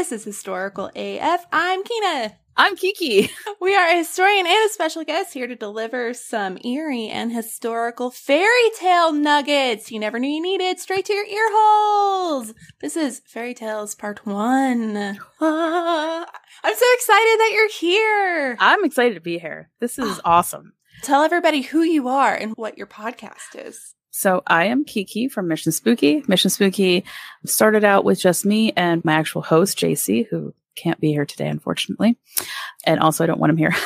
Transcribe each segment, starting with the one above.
This is Historical AF. I'm Kina. I'm Kiki. We are a historian and a special guest here to deliver some eerie and historical fairy tale nuggets you never knew you needed straight to your ear holes. This is Fairy Tales Part 1. Ah, I'm so excited that you're here. I'm excited to be here. This is awesome. Tell everybody who you are and what your podcast is. So I am Kiki from Mission Spooky. Mission Spooky started out with just me and my actual host, JC, who can't be here today, unfortunately. And also I don't want him here.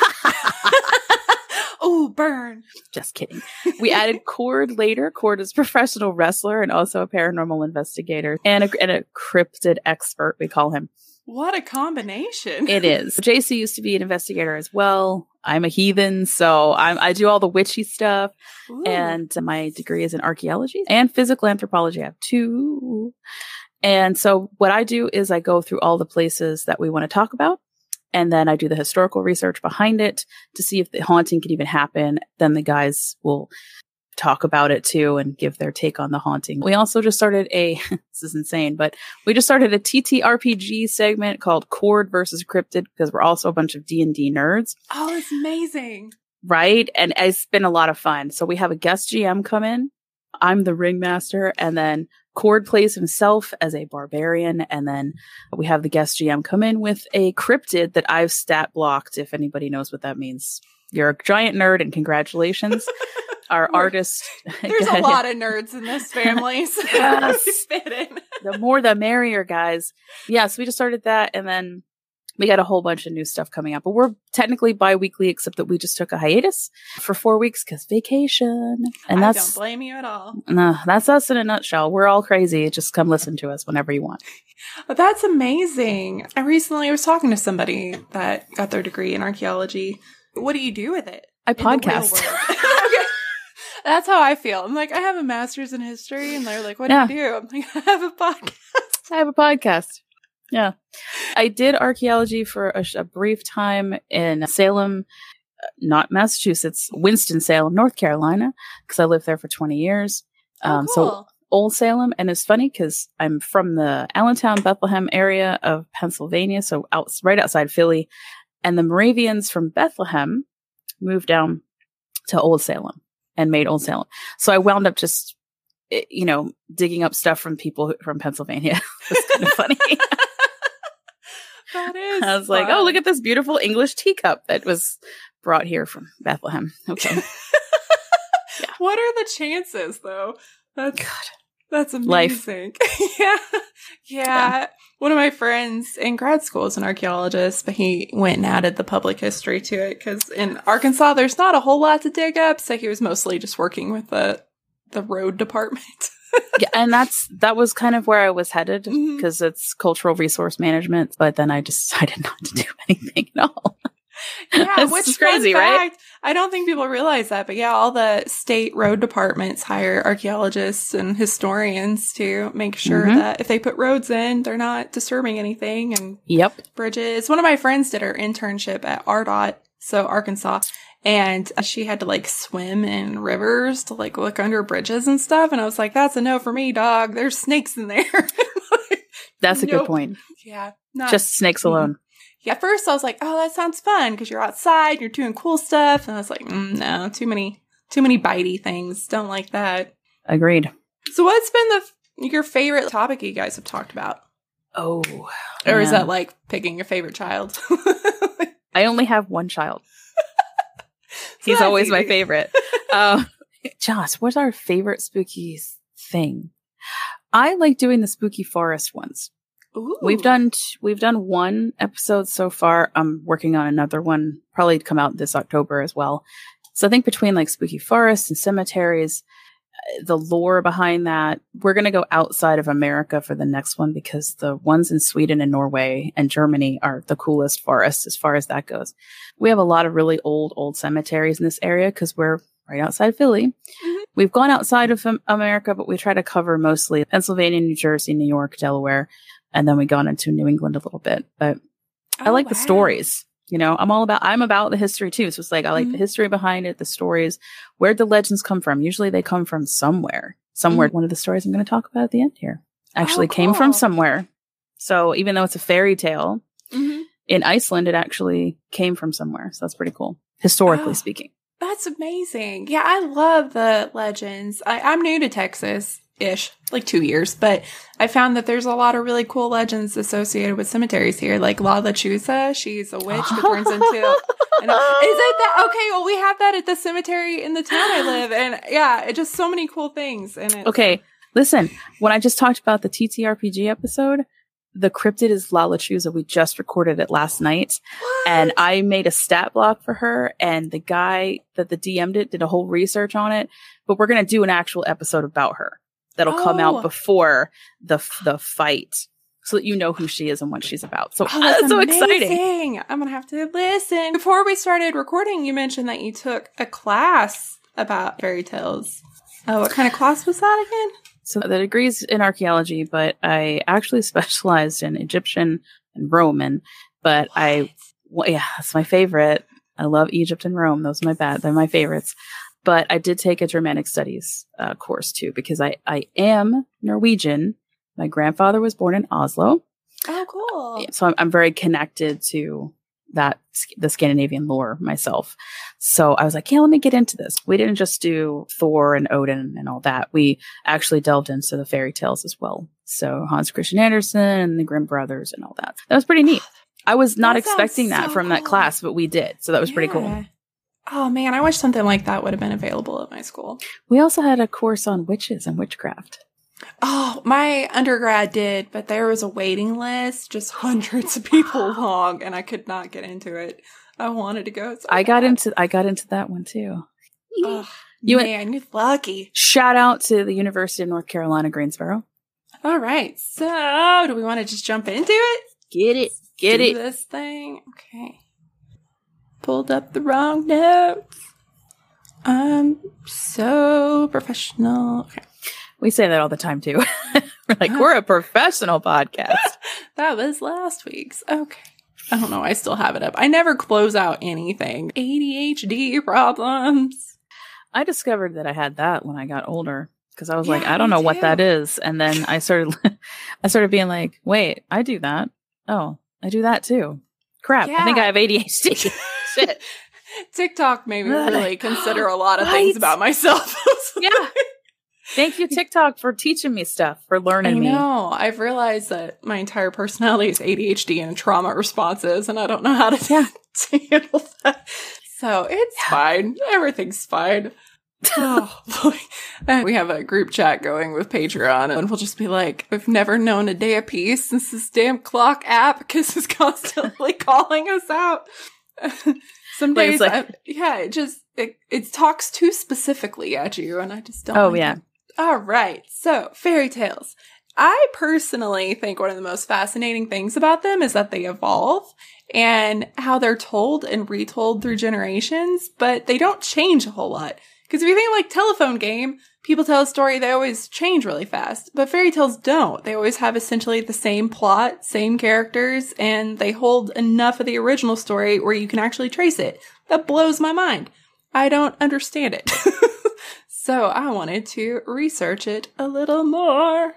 oh, burn. just kidding. We added Cord later. Cord is a professional wrestler and also a paranormal investigator and a, and a cryptid expert, we call him. What a combination. It is. JC used to be an investigator as well. I'm a heathen, so I'm, I do all the witchy stuff. Ooh. and my degree is in archaeology and physical anthropology. I have two. And so what I do is I go through all the places that we want to talk about. And then I do the historical research behind it to see if the haunting could even happen. Then the guys will talk about it too and give their take on the haunting. We also just started a, this is insane, but we just started a TTRPG segment called Cord versus Cryptid because we're also a bunch of D&D nerds oh, it's amazing. right? And it's been a lot of fun. So we have a guest GM come in. I'm the ringmaster, and then Cord plays himself as a barbarian, and then we have the guest GM come in with a cryptid that I've stat blocked. If anybody knows what that means, you're a giant nerd, and congratulations. Our We're- artist. There's a lot of nerds in this family, so Yes. the more the merrier, guys. Yeah, so we just started that, and then we got a whole bunch of new stuff coming up. But we're technically bi-weekly, except that we just took a hiatus for four weeks because vacation, and I that's don't blame you at all. no, that's us in a nutshell. We're all crazy. Just come listen to us whenever you want. But that's amazing. I recently was talking to somebody that got their degree in archaeology. What do you do with it? I in the real podcast. okay. That's how I feel. I'm like, I have a master's in history, and they're like, "What Yeah. do you do?" I'm like, "I have a podcast." I have a podcast. Yeah, I did archaeology for a, a brief time in Salem, uh, not Massachusetts, Winston Salem, North Carolina, because I lived there for 20 years. Um, oh, So. Old Salem, and it's funny because I'm from the Allentown, Bethlehem area of Pennsylvania, so out right outside Philly, and the Moravians from Bethlehem moved down to Old Salem and made Old Salem. So I wound up just, eh, you know, digging up stuff from people who- from Pennsylvania. it's kind of funny. that is. I was like, oh, look at this beautiful English teacup that was brought here from Bethlehem. Okay. What are the chances, though? That's God. That's Life. amazing. yeah. yeah, One of my friends in grad school is an archaeologist, but he went and added the public history to it because in Arkansas there's not a whole lot to dig up, so he was mostly just working with the the road department. yeah, and that's that was kind of where I was headed mm-hmm. because it's cultural resource management. But then I decided not to do anything at all. Yeah, which is crazy, fun right? I don't think people realize that, but yeah, all the state road departments hire archaeologists and historians to make sure Mhm. that if they put roads in, they're not disturbing anything and Yep. bridges. One of my friends did her internship at ARDOT, so Arkansas, and she had to like swim in rivers to like look under bridges and stuff. And I was like, that's a no for me, dog. There's snakes in there. That's a Nope. good point. yeah. Not Just snakes alone. Yeah, at first I was like, "Oh, that sounds fun because you're outside, you're doing cool stuff," and I was like, mm, "No, too many, too many bitey things. Don't like that." Agreed. So, what's been the your favorite topic you guys have talked about, Oh, or is that like picking your favorite child? I only have one child. He's always my favorite. um, Josh, what's our favorite spooky thing? I like doing the spooky forest ones. Ooh. We've done t- we've done one episode so far. I'm working on another one, probably come out this October as well. So I think between like spooky forests and cemeteries, uh, the lore behind that, we're going to go outside of America for the next one because the ones in Sweden and Norway and Germany are the coolest forests as far as that goes. We have a lot of really old old cemeteries in this area because we're right outside Philly. Mhm. We've gone outside of America, but we try to cover mostly Pennsylvania, New Jersey, New York, Delaware, and then we gone into New England a little bit. But I Oh, like the stories. You know, I'm all about I'm about the history too. So it's like I like Mhm. the history behind it, the stories, where'd the legends come from? Usually they come from somewhere. Somewhere. One of the stories I'm going to talk about at the end here actually came. Oh, cool. from somewhere. So even though it's a fairy tale, Mm-hmm. in Iceland, it actually came from somewhere. So that's pretty cool, historically Oh. speaking. That's amazing. Yeah, I love the legends. I, I'm new to Texas ish, like two years, but I found that there's a lot of really cool legends associated with cemeteries here. Like La Lechuza, she's a witch who turns into. And, is it that? Okay, well, we have that at the cemetery in the town I live, and yeah, it just so many cool things. And it. Okay, listen. When I just talked about the TTRPG episode, the cryptid is La Lechuza. We just recorded it last night, and I made a stat block for her. And the guy that the DM'd it did a whole research on it. But we're gonna do an actual episode about her that'll come Oh. out before the the fight, so that you know who she is and what she's about. So Oh, that's that's so exciting. I'm gonna have to listen. Before we started recording, you mentioned that you took a class about fairy tales. Oh, what kind of class was that again? So the degree's in archaeology, but I actually specialized in Egyptian and Roman. But I, well, yeah, that's my favorite. I love Egypt and Rome. Those are my bad. They're my favorites. But I did take a Germanic studies uh, course too because I I am Norwegian. My grandfather was born in Oslo, Oh, cool. so I'm, I'm very connected to that the Scandinavian lore myself. So I was like, yeah, let me get into this. We didn't just do Thor and Odin and all that. We actually delved into the fairy tales as well. So Hans Christian Andersen and the Grimm brothers and all that. That was pretty neat. I was not That expecting that so from that class, but we did. So that was pretty cool. Oh man, I wish something like that would have been available at my school. We also had a course on witches and witchcraft. Oh, my undergrad did, but there was a waiting list, just hundreds of people long, and I could not get into it. I wanted to go. So I got bad. into I got into that one too. Oh, You went- man, you're lucky. Shout out to the University of North Carolina, Greensboro. All right, so do we want to just jump into it? Get it. Get Do it. This thing, okay. Pulled up the wrong notes. I'm so professional. Okay. We say that all the time too. we're like, we're a professional podcast. That was last week's. Okay. I don't know. I still have it up. I never close out anything. ADHD problems. I discovered that I had that when I got older because I was Yeah, like, I don't know what that is. And then I started, I started being like, wait, I do that. Oh, I do that too. Crap. I think I have ADHD. Shit. TikTok made me really consider a lot of things about myself. Yeah. Thank you, TikTok, for teaching me stuff, for I learning me. know. I've realized that my entire personality is ADHD and trauma responses, and I don't know how to, Yeah. to handle that. So it's Yeah. fine. Everything's fine. oh boy. And we have a group chat going with Patreon, and we'll just be like, I've never known a day of peace since this damn clock app because it's constantly calling us out. Some Like, days, like- I- yeah, it just it, it talks too specifically at you, and I just don't. Oh, like yeah. it. All right. So, fairy tales. I personally think one of the most fascinating things about them is that they evolve and how they're told and retold through generations, but they don't change a whole lot. Because if you think like telephone game, people tell a story, they always change really fast. But fairy tales don't. They always have essentially the same plot, same characters, and they hold enough of the original story where you can actually trace it. That blows my mind. I don't understand it. so I wanted to research it a little more.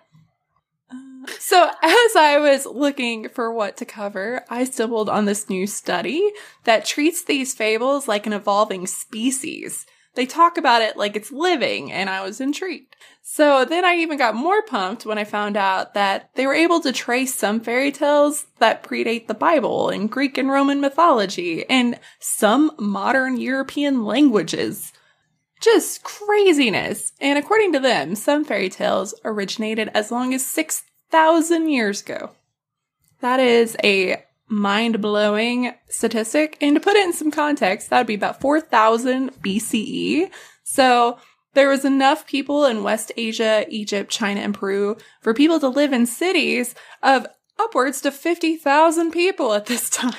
Uh, So, as I was looking for what to cover, I stumbled on this new study that treats these fables like an evolving species. They talk about it like it's living, and I was intrigued. So then I even got more pumped when I found out that they were able to trace some fairy tales that predate the Bible and Greek and Roman mythology and some modern European languages. Just craziness. And according to them, some fairy tales originated as long as 6,000 years ago. That is a mind blowing statistic. And to put it in some context, that would be about 4,000 BCE. So there was enough people in West Asia, Egypt, China, and Peru for people to live in cities of upwards to 50,000 people at this time.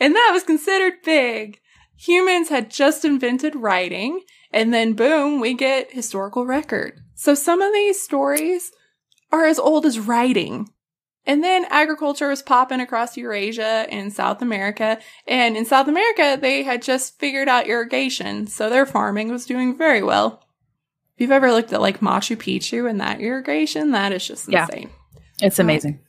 and that was considered big. Humans had just invented writing, and then boom, we get historical record. So some of these stories are as old as writing. And then agriculture was popping across Eurasia and South America. And in South America, they had just figured out irrigation, so their farming was doing very well. If you've ever looked at like Machu Picchu and that irrigation, that is just Yeah. insane. It's uh, amazing.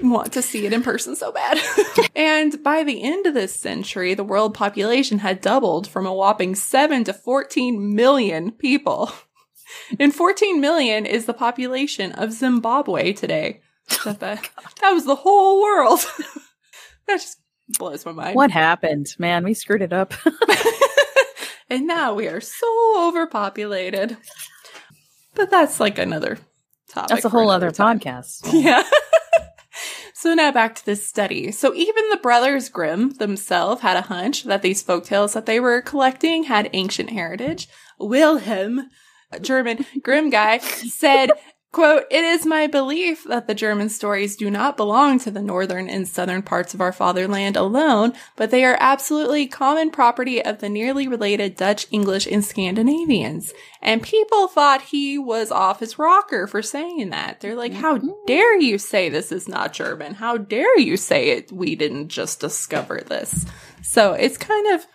want to see it in person so bad. and by the end of this century, the world population had doubled from a whopping 7 to 14 million people. And 14 million is the population of Zimbabwe today. That, that, that was the whole world. that just blows my mind. What happened? Man, we screwed it up. and now we are so overpopulated. But that's like another topic. That's a whole other time. podcast. Yeah. so now back to this study. So even the brothers Grimm themselves had a hunch that these folktales that they were collecting had ancient heritage. Wilhelm, German Grimm guy, said, quote, It is my belief that the German stories do not belong to the northern and southern parts of our fatherland alone, but they are absolutely common property of the nearly related Dutch, English, and Scandinavians. And people thought he was off his rocker for saying that. They're like, how mm-hmm. dare you say this is not German? How dare you say it? We didn't just discover this. So it's kind of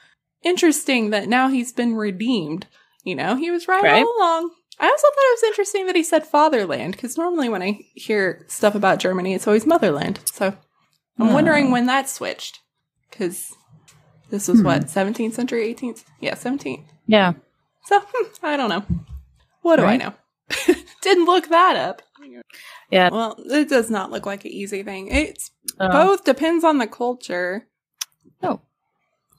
interesting that now he's been redeemed. You know, he was right, Right. all along. I also thought it was interesting that he said fatherland because normally when I hear stuff about Germany, it's always motherland. So I'm Oh. wondering when that switched because this was Hmm. what 17th century, 18th, yeah, 17th. Yeah. So hmm, I don't know. What do Right. I know? Didn't look that up. Yeah. Well, it does not look like an easy thing. It's Uh, both depends on the culture. Oh.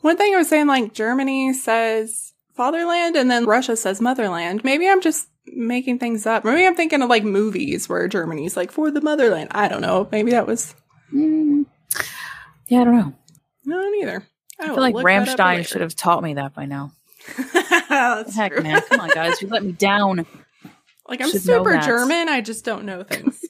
One thing I was saying, like Germany says fatherland and then Russia says motherland. Maybe I'm just making things up. Maybe I'm thinking of like movies where Germany's like for the motherland. I don't know. Maybe that was mm, yeah, I don't know. no neither. I feel like Rammstein should have taught me that by now. That's Heck, true. man. Come on, guys. You let me down. Like I'm Should super. German, I just don't know things.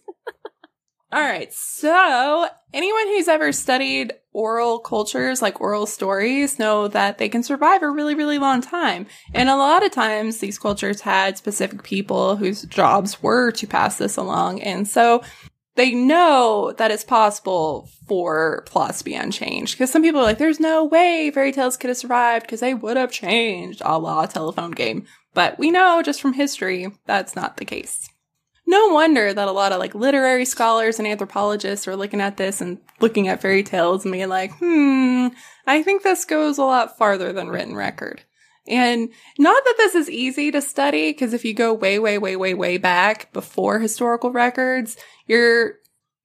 All right. So, anyone who's ever studied oral cultures, like oral stories, know that they can survive a really, really long time. And a lot of times these cultures had specific people whose jobs were to pass this along. And so they know that it's possible for plots to be unchanged. Because some people are like, there's no way fairy tales could have survived because they would have changed, a la telephone game. But we know just from history that's not the case. No wonder that a lot of like literary scholars and anthropologists are looking at this and looking at fairy tales and being like, hmm, I think this goes a lot farther than written record. And not that this is easy to study, because if you go way, way, way, way, way back before historical records, you're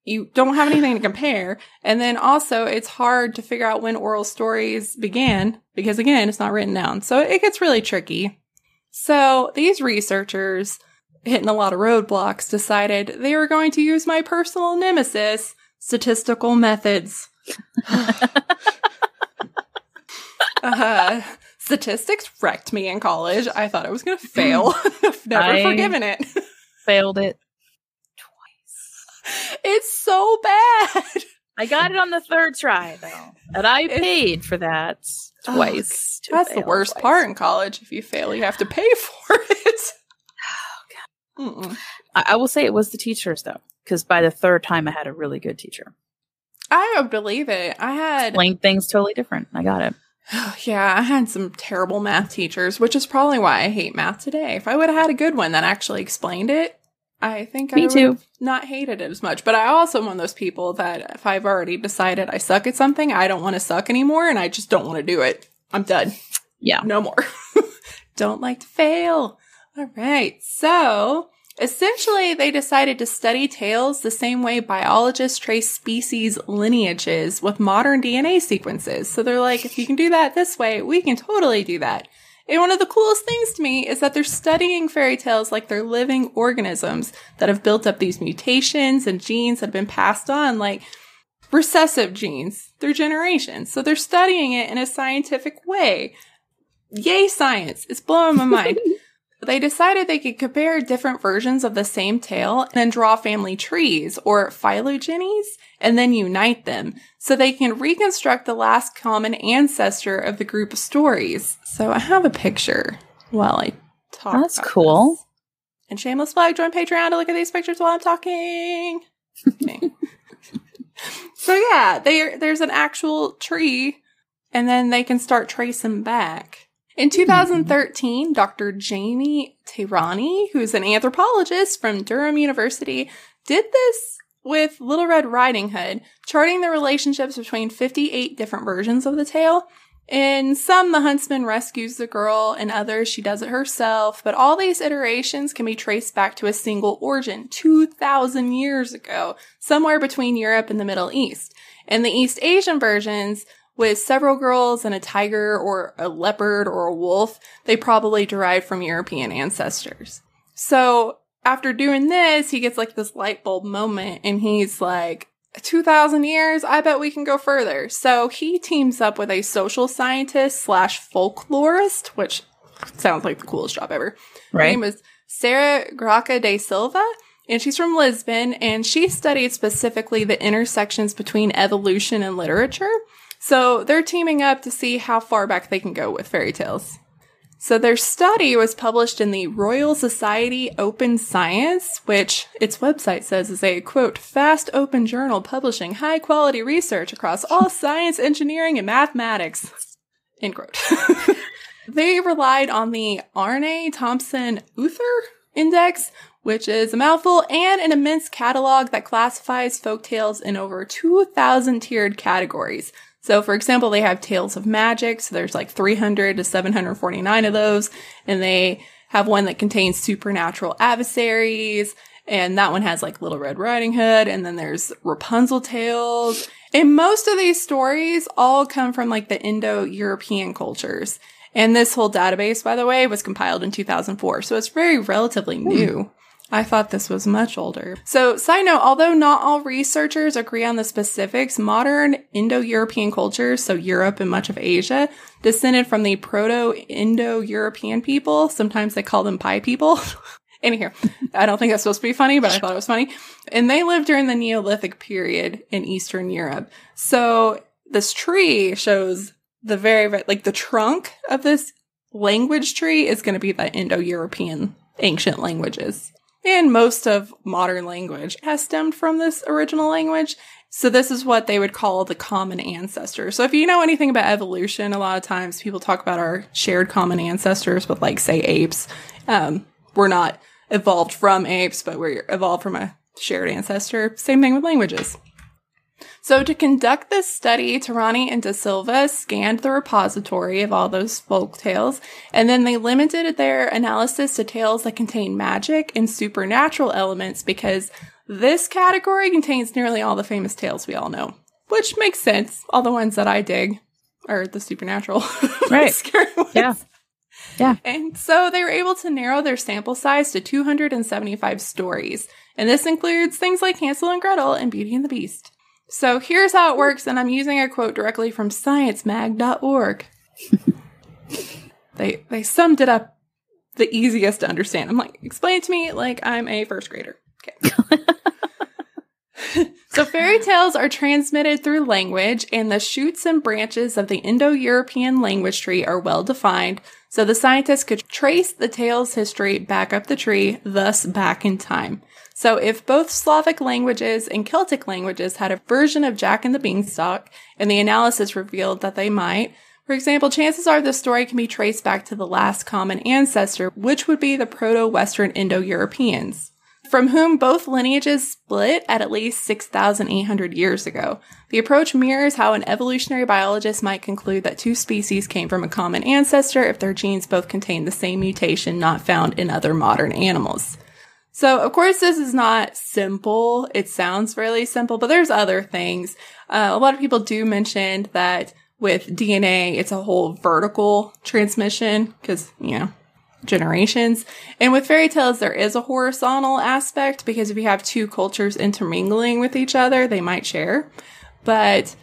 you don't have anything to compare. And then also it's hard to figure out when oral stories began, because again, it's not written down. So it gets really tricky. So these researchers, hitting a lot of roadblocks, decided they were going to use my personal nemesis, statistical methods. uh, statistics wrecked me in college. I thought I was going to fail. I've never I- forgiven it. Failed it. Twice. It's so bad. I got it on the third try, though. And I It's- paid for that Oh, twice. to That's the worst twice. part in college. If you fail, you have to pay for it. I, I will say it was the teachers, though, because by the third time I had a really good teacher. I would believe it. I had Explained things totally different. I got it. yeah, I had some terrible math teachers, which is probably why I hate math today. If I would have had a good one that actually explained it, I think I Me would too. not hated it as much. But I also am one of those people that if I've already decided I suck at something, I don't want to suck anymore and I just don't want to do it. I'm done. Yeah. No more. don't like to fail. All right. So essentially, they decided to study tales the same way biologists trace species lineages with modern DNA sequences. So they're like, if you can do that this way, we can totally do that. And one of the coolest things to me is that they're studying fairy tales like they're living organisms that have built up these mutations and genes that have been passed on, like recessive genes through generations. So they're studying it in a scientific way. Yay, science. It's blowing my mind. They decided they could compare different versions of the same tale and then draw family trees or phylogenies and then unite them so they can reconstruct the last common ancestor of the group of stories. So I have a picture while I talk. That's cool. this. And shameless plug, join Patreon to look at these pictures while I'm talking. Okay. so yeah, there there's an actual tree, and then they can start tracing back. In 2013, Dr. Jamie Tehrani, who's an anthropologist from Durham University, did this with Little Red Riding Hood, charting the relationships between 58 different versions of the tale. In some, the huntsman rescues the girl, in others, she does it herself, but all these iterations can be traced back to a single origin, 2,000 years ago, somewhere between Europe and the Middle East. In the East Asian versions, with several girls and a tiger or a leopard or a wolf, they probably derived from European ancestors. So after doing this, he gets like this light bulb moment and he's like, 2000 years, I bet we can go further. So he teams up with a social scientist slash folklorist, which sounds like the coolest job ever. Her name is Sarah Graca da Silva, and she's from Lisbon, and she studied specifically the intersections between evolution and literature. So they're teaming up to see how far back they can go with fairy tales. So their study was published in the Royal Society Open Science, which its website says is a quote, fast open journal publishing high quality research across all science, engineering, and mathematics. End quote. they relied on the Aarne Thompson Uther Index, which is a mouthful and an immense catalog that classifies folktales in over 2,000 tiered categories. So, for example, they have tales of magic. So there's like 300 to 749 of those. And they have one that contains supernatural adversaries. And that one has like Little Red Riding Hood. And then there's Rapunzel tales. And most of these stories all come from like the Indo-European cultures. And this whole database, by the way, was compiled in 2004. So it's very relatively hmm. new. I thought this was much older. So, side note, although not all researchers agree on the specifics, modern Indo-European cultures, so Europe and much of Asia, descended from the Proto-Indo-European people. Sometimes they call them pie people. Anyhow, I don't think that's supposed to be funny, but I thought it was funny. And they lived during the Neolithic period in Eastern Europe. So this tree shows the very, very like the trunk of this language tree is going to be the Indo-European ancient languages. And most of modern language has stemmed from this original language. So this is what they would call the common ancestor. So if you know anything about evolution, a lot of times people talk about our shared common ancestors with like say apes. Um, we're not evolved from apes, but we're evolved from a shared ancestor. Same thing with languages. So to conduct this study, Tehrani and Da Silva scanned the repository of all those folk tales, and then they limited their analysis to tales that contain magic and supernatural elements because this category contains nearly all the famous tales we all know. Which makes sense. All the ones that I dig are the supernatural. Right. scary ones. Yeah. Yeah. And so they were able to narrow their sample size to 275 stories. And this includes things like Hansel and Gretel and Beauty and the Beast. So here's how it works, and I'm using a quote directly from sciencemag.org. they they summed it up the easiest to understand. I'm like, explain it to me like I'm a first grader. Okay. so fairy tales are transmitted through language, and the shoots and branches of the Indo-European language tree are well defined, so the scientists could trace the tale's history back up the tree, thus back in time. So if both Slavic languages and Celtic languages had a version of Jack and the Beanstalk, and the analysis revealed that they might, for example, chances are the story can be traced back to the last common ancestor, which would be the Proto-Western Indo-Europeans, from whom both lineages split at at least 6,800 years ago. The approach mirrors how an evolutionary biologist might conclude that two species came from a common ancestor if their genes both contain the same mutation not found in other modern animals. So, of course, this is not simple. It sounds really simple, but there's other things. Uh, a lot of people do mention that with DNA, it's a whole vertical transmission because, you know, generations. And with fairy tales, there is a horizontal aspect because if you have two cultures intermingling with each other, they might share. But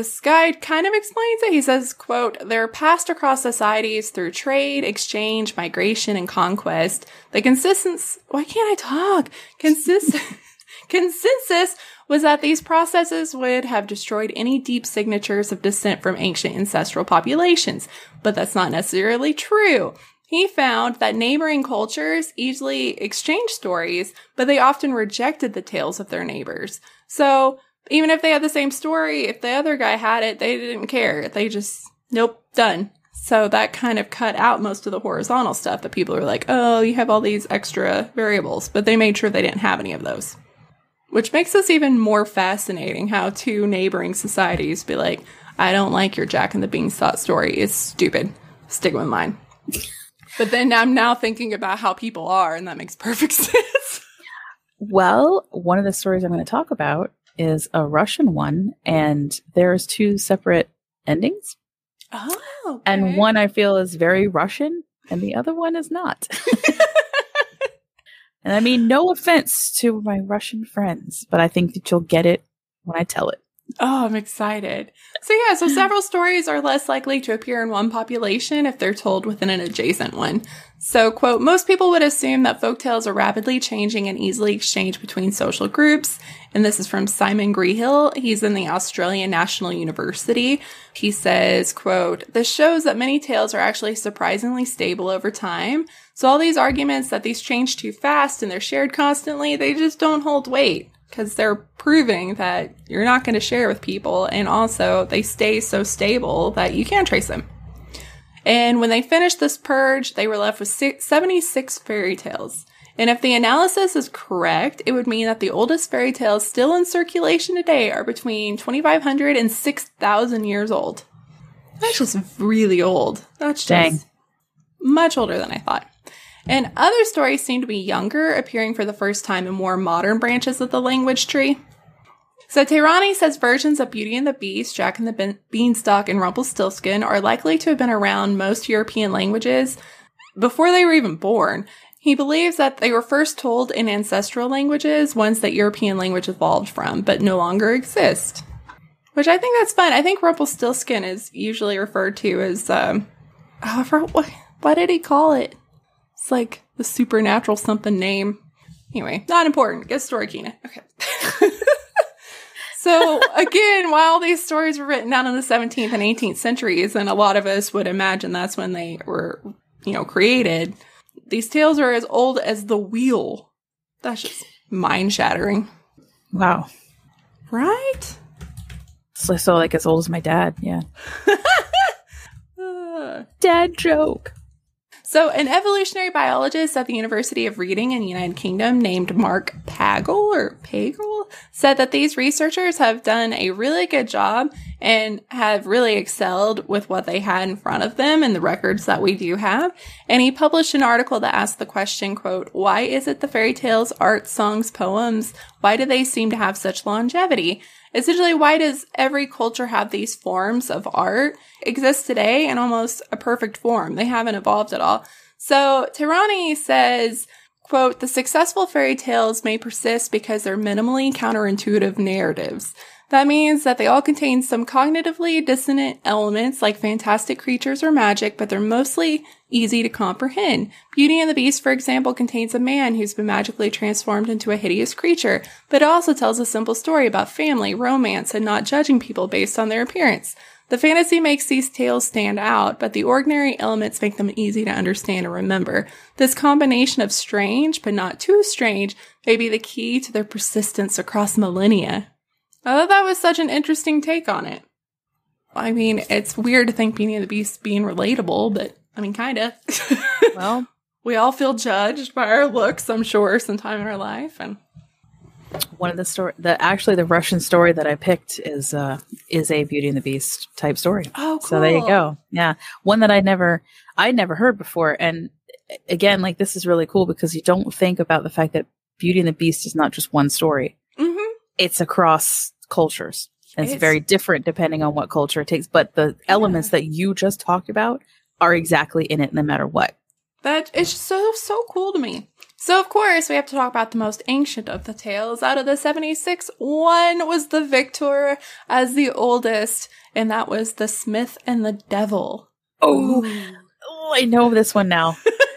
this guide kind of explains it. He says, quote, they're passed across societies through trade, exchange, migration, and conquest. The consistence, why can't I talk? Consist, consensus was that these processes would have destroyed any deep signatures of descent from ancient ancestral populations, but that's not necessarily true. He found that neighboring cultures easily exchanged stories, but they often rejected the tales of their neighbors. So, even if they had the same story, if the other guy had it, they didn't care. They just, nope, done. So that kind of cut out most of the horizontal stuff that people are like, oh, you have all these extra variables, but they made sure they didn't have any of those. which makes this even more fascinating how two neighboring societies be like, I don't like your Jack and the Beanstalk story. It's stupid. Stick with mine. but then I'm now thinking about how people are, and that makes perfect sense. Well, one of the stories I'm going to talk about is a Russian one, and there's two separate endings. Oh, okay. And one I feel is very Russian, and the other one is not. and I mean, no offense to my Russian friends, but I think that you'll get it when I tell it. Oh, I'm excited. So, yeah, so several stories are less likely to appear in one population if they're told within an adjacent one. So, quote, most people would assume that folktales are rapidly changing and easily exchanged between social groups. And this is from Simon Greenhill. He's in the Australian National University. He says, quote, this shows that many tales are actually surprisingly stable over time. So all these arguments that these change too fast and they're shared constantly, they just don't hold weight because they're proving that you're not going to share with people. And also they stay so stable that you can't trace them. And when they finished this purge, they were left with 76 fairy tales. And if the analysis is correct, it would mean that the oldest fairy tales still in circulation today are between 2,500 and 6,000 years old. That's just really old. That's just Dang. much older than I thought. And other stories seem to be younger, appearing for the first time in more modern branches of the language tree. So Tehrani says versions of Beauty and the Beast, Jack and the Be- Beanstalk, and Rumpelstiltskin are likely to have been around most European languages before they were even born. He believes that they were first told in ancestral languages, ones that European language evolved from, but no longer exist. Which I think that's fun. I think Rumpelstiltskin is usually referred to as, um, oh, what, what did he call it? It's like the supernatural something name. Anyway, not important. Get story, Kina. Okay. so again, while these stories were written down in the 17th and 18th centuries, and a lot of us would imagine that's when they were, you know, created, these tales are as old as the wheel. That's just mind shattering. Wow. Right? So, so like as old as my dad. Yeah. Uh, Dad joke. So, an evolutionary biologist at the University of Reading in the United Kingdom named Mark Pagel or Pagel said that these researchers have done a really good job and have really excelled with what they had in front of them and the records that we do have. And he published an article that asked the question, quote, why is it the fairy tales, art, songs, poems, why do they seem to have such longevity? Essentially, why does every culture have these forms of art exist today in almost a perfect form? They haven't evolved at all. So Tehrani says, quote, the successful fairy tales may persist because they're minimally counterintuitive narratives. That means that they all contain some cognitively dissonant elements like fantastic creatures or magic, but they're mostly easy to comprehend. Beauty and the Beast, for example, contains a man who's been magically transformed into a hideous creature, but it also tells a simple story about family, romance, and not judging people based on their appearance. The fantasy makes these tales stand out, but the ordinary elements make them easy to understand and remember. This combination of strange, but not too strange, may be the key to their persistence across millennia. I thought that was such an interesting take on it. I mean, it's weird to think Beauty and the Beast being relatable, but I mean, kinda. Well, we all feel judged by our looks, I'm sure, sometime in our life. And one of the story, the actually the Russian story that I picked is uh is a Beauty and the Beast type story. oh, cool. So there you go. Yeah, one that I never I'd never heard before, and again, like this is really cool because you don't think about the fact that Beauty and the Beast is not just one story; it's across cultures. And it's, It's- very different depending on what culture it takes. But the elements that you just talked about are exactly in it, no matter what. That is so so cool to me. So of course we have to talk about the most ancient of the tales. Out of the 76, one was the victor as the oldest, and that was the Smith and the Devil. Oh, oh I know this one now.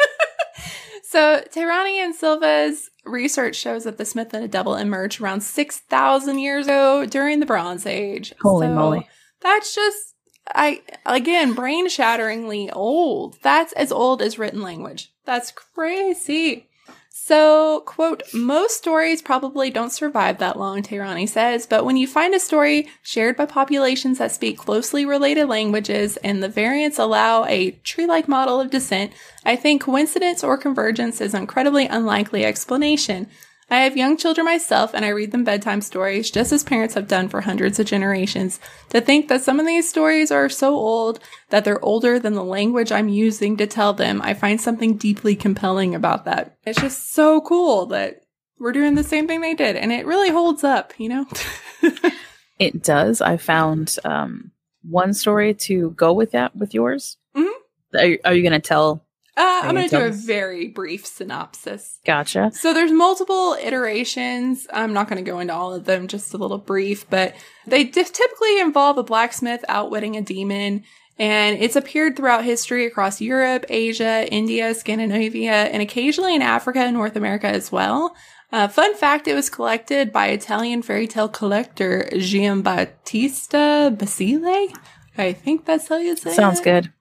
So Tehrani and Silva's research shows that the Smith and the Devil emerged around 6,000 years ago during the Bronze Age. Holy So moly. That's just, I, again, brain shatteringly old. That's as old as written language. That's crazy. So, quote, most stories probably don't survive that long, Tehrani says, but when you find a story shared by populations that speak closely related languages and the variants allow a tree-like model of descent, I think coincidence or convergence is an incredibly unlikely explanation. I have young children myself and I read them bedtime stories just as parents have done for hundreds of generations. To think that some of these stories are so old that they're older than the language I'm using to tell them, I find something deeply compelling about that. It's just so cool that we're doing the same thing they did and it really holds up, you know? It does. I found um, one story to go with that with yours. Mhm. Are, are you going to tell? Uh, I'm going to do a very brief synopsis. Gotcha. So there's multiple iterations. I'm not going to go into all of them, just a little brief, but they di- typically involve a blacksmith outwitting a demon. And it's appeared throughout history across Europe, Asia, India, Scandinavia, and occasionally in Africa and North America as well. Uh, fun fact, it was collected by Italian fairy tale collector Giambattista Basile. I think that's how you say it Sounds good.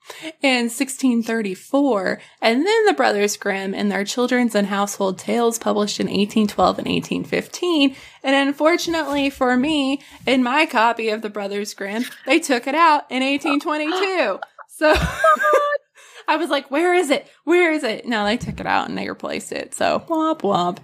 in 1634, and then the Brothers Grimm and their children's and household tales published in 1812 and 1815. And unfortunately for me, in my copy of the Brothers Grimm, they took it out in 1822. So I was like, where is it? Where is it? No, they took it out and they replaced it. So womp womp.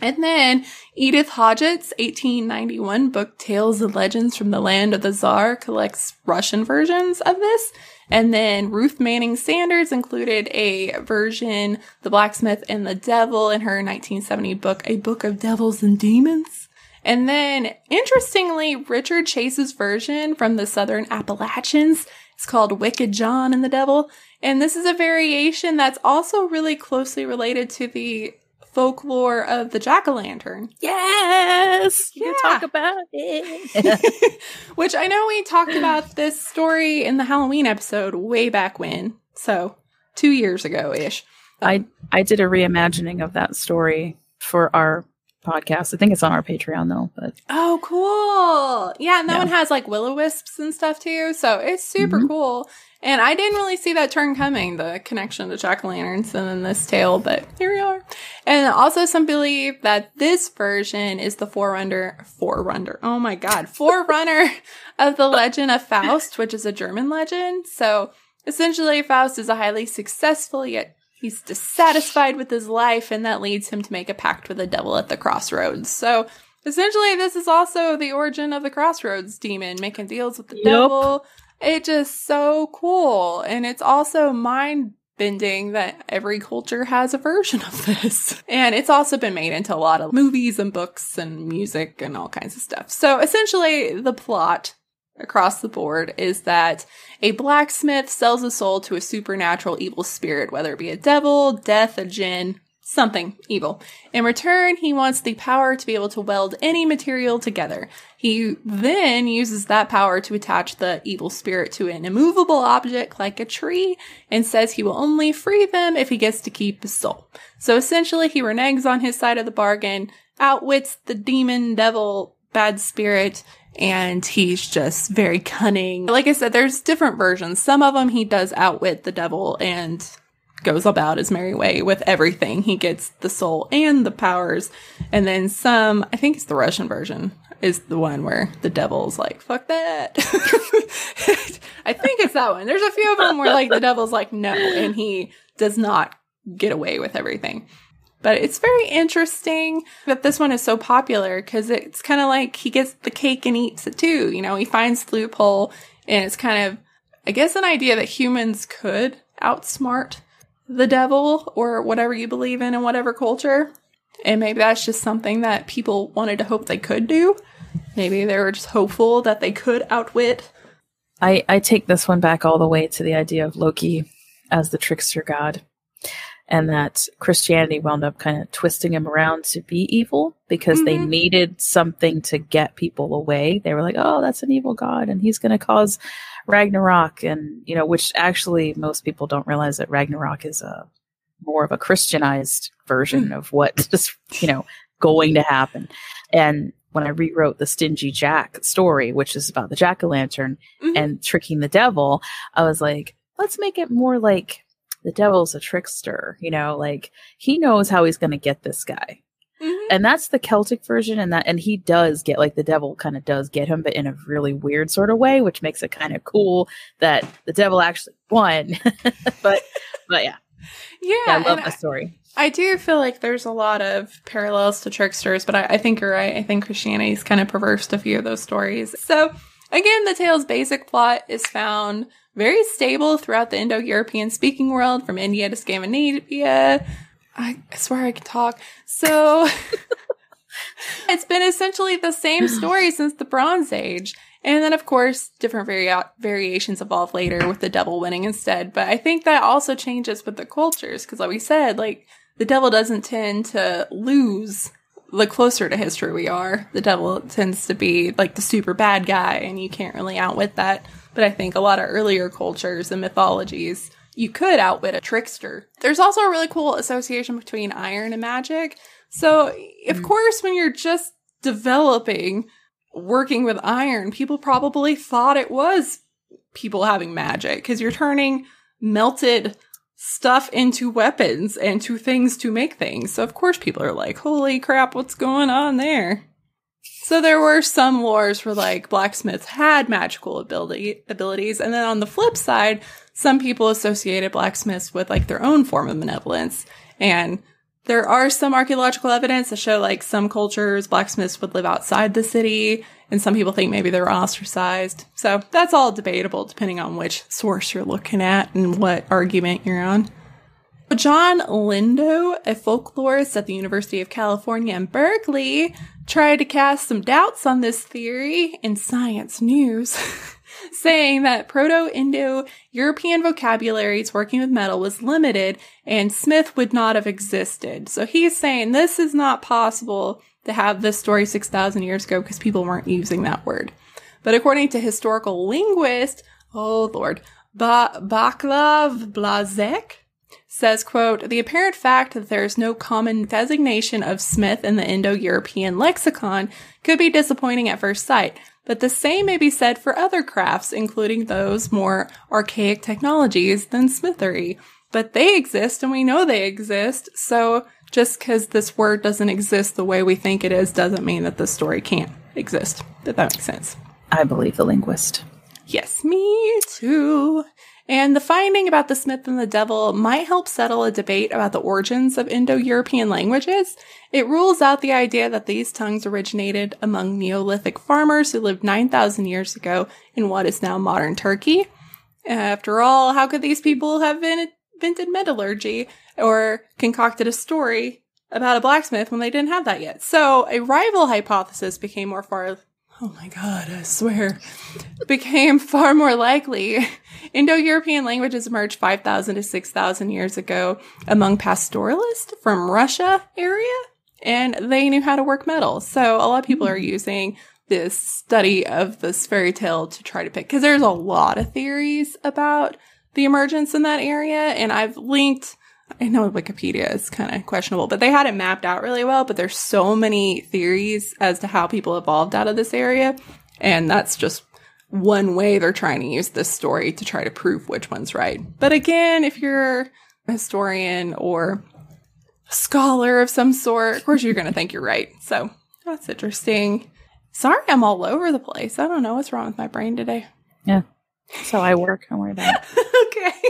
And then Edith Hodgett's 1891 book Tales and Legends from the Land of the Czar collects Russian versions of this. And then Ruth Manning Sanders included a version, The Blacksmith and the Devil, in her 1970 book, A Book of Devils and Demons. And then, interestingly, Richard Chase's version from the Southern Appalachians is called Wicked John and the Devil. And this is a variation that's also really closely related to the folklore of the jack o' lantern. Yes. You Yeah. can talk about it. Which I know we talked about this story in the Halloween episode way back when. So, two years ago ish. I I did a reimagining of that story for our podcast. I think it's on our Patreon though, but Oh, cool. Yeah, and that Yeah. one has like willow wisps and stuff too. So it's super Mhm. cool. And I didn't really see that turn coming, the connection to jack o' lanterns and then this tale, but here we are. And also some believe that this version is the forerunner, forerunner, oh my god, forerunner of the legend of Faust, which is a German legend. So essentially, Faust is a highly successful yet he's dissatisfied with his life, and that leads him to make a pact with the devil at the crossroads. So essentially, this is also the origin of the crossroads demon making deals with the Yup. devil. It's just so cool, and it's also mind bending that every culture has a version of this. And it's also been made into a lot of movies and books and music and all kinds of stuff. So essentially, the plot across the board is that a blacksmith sells a soul to a supernatural evil spirit, whether it be a devil, death, a jinn, something evil. In return, he wants the power to be able to weld any material together. He then uses that power to attach the evil spirit to an immovable object like a tree and says he will only free them if he gets to keep his soul. So essentially, he reneges on his side of the bargain, outwits the demon, devil, bad spirit, and he's just very cunning. Like I said, there's different versions. Some of them he does outwit the devil and goes about his merry way with everything. He gets the soul and the powers. And then some, I think it's the Russian version, is the one where the devil's like, fuck that. I think it's that one. There's a few of them where like the devil's like, no, and he does not get away with everything. But it's very interesting that this one is so popular because it's kind of like he gets the cake and eats it too. You know, he finds the loophole and it's kind of, I guess, an idea that humans could outsmart the devil or whatever you believe in in whatever culture. And maybe that's just something that people wanted to hope they could do. Maybe they were just hopeful that they could outwit. I, I take this one back all the way to the idea of Loki as the trickster god, and that Christianity wound up kind of twisting him around to be evil because they Mhm. needed something to get people away. They were like, oh, that's an evil god, and he's going to cause Ragnarok, and you know, which actually most people don't realize that Ragnarok is a more of a Christianized version of what is you know going to happen, and when I rewrote the Stingy Jack story, which is about the jack o' lantern Mhm. and tricking the devil, I was like, let's make it more like the devil's a trickster, you know, like he knows how he's going to get this guy. And that's the Celtic version and that and he does get like the devil kind of does get him but in a really weird sort of way, which makes it kind of cool that the devil actually won. but but yeah, Yeah, I love the story. I do feel like there's a lot of parallels to tricksters, but I, I think you're right. I think Christianity's kind of perversed a few of those stories. So again, the tale's basic plot is found very stable throughout the Indo-European speaking world from India to Scandinavia. I swear I can talk. So it's been essentially the same story since the Bronze Age. And then, of course, different vari- variations evolve later with the devil winning instead. But I think that also changes with the cultures because, like we said, like the devil doesn't tend to lose the closer to history we are. The devil tends to be like the super bad guy, and you can't really outwit that. But I think a lot of earlier cultures and mythologies, you could outwit a trickster. There's also a really cool association between iron and magic. So, of mm. course, when you're just developing working with iron, people probably thought it was people having magic because you're turning melted stuff into weapons and to things to make things. So of course people are like, holy crap, what's going on there? So there were some wars where like blacksmiths had magical ability abilities, and then on the flip side, some people associated blacksmiths with like their own form of malevolence. And there are some archaeological evidence that show like some cultures blacksmiths would live outside the city, and some people think maybe they were ostracized. So that's all debatable depending on which source you're looking at and what argument you're on. John Lindow, a folklorist at the University of California in Berkeley, tried to cast some doubts on this theory in Science News, saying that Proto Indo European vocabularies working with metal was limited and Smith would not have existed. So he's saying this is not possible to have this story 6,000 years ago because people weren't using that word. But according to historical linguist, oh lord, ba- Vaclav Blazek, says, quote, the apparent fact that there is no common designation of Smith in the Indo-European lexicon could be disappointing at first sight, but the same may be said for other crafts, including those more archaic technologies than smithery. But they exist and we know they exist, so just because this word doesn't exist the way we think it is doesn't mean that the story can't exist. Did that make sense? I believe the linguist. Yes, me too. And the finding about the Smith and the devil might help settle a debate about the origins of Indo-European languages. It rules out the idea that these tongues originated among Neolithic farmers who lived 9,000 years ago in what is now modern Turkey. After all, how could these people have invented metallurgy or concocted a story about a blacksmith when they didn't have that yet? So a rival hypothesis became more far oh my god, I swear, became far more likely. Indo European languages emerged 5,000 to 6,000 years ago among pastoralists from Russia area, and they knew how to work metal. So a lot of people are hmm. using this study of this fairy tale to try to pick, because there's a lot of theories about the emergence in that area, and I've linked I know Wikipedia is kind of questionable, but they had it mapped out really well. But there's so many theories as to how people evolved out of this area. And that's just one way they're trying to use this story to try to prove which one's right. But again, if you're a historian or a scholar of some sort, of course you're going to think you're right. So that's interesting. Sorry, I'm all over the place. I don't know what's wrong with my brain today. Yeah. So I work. Don't worry about it. okay.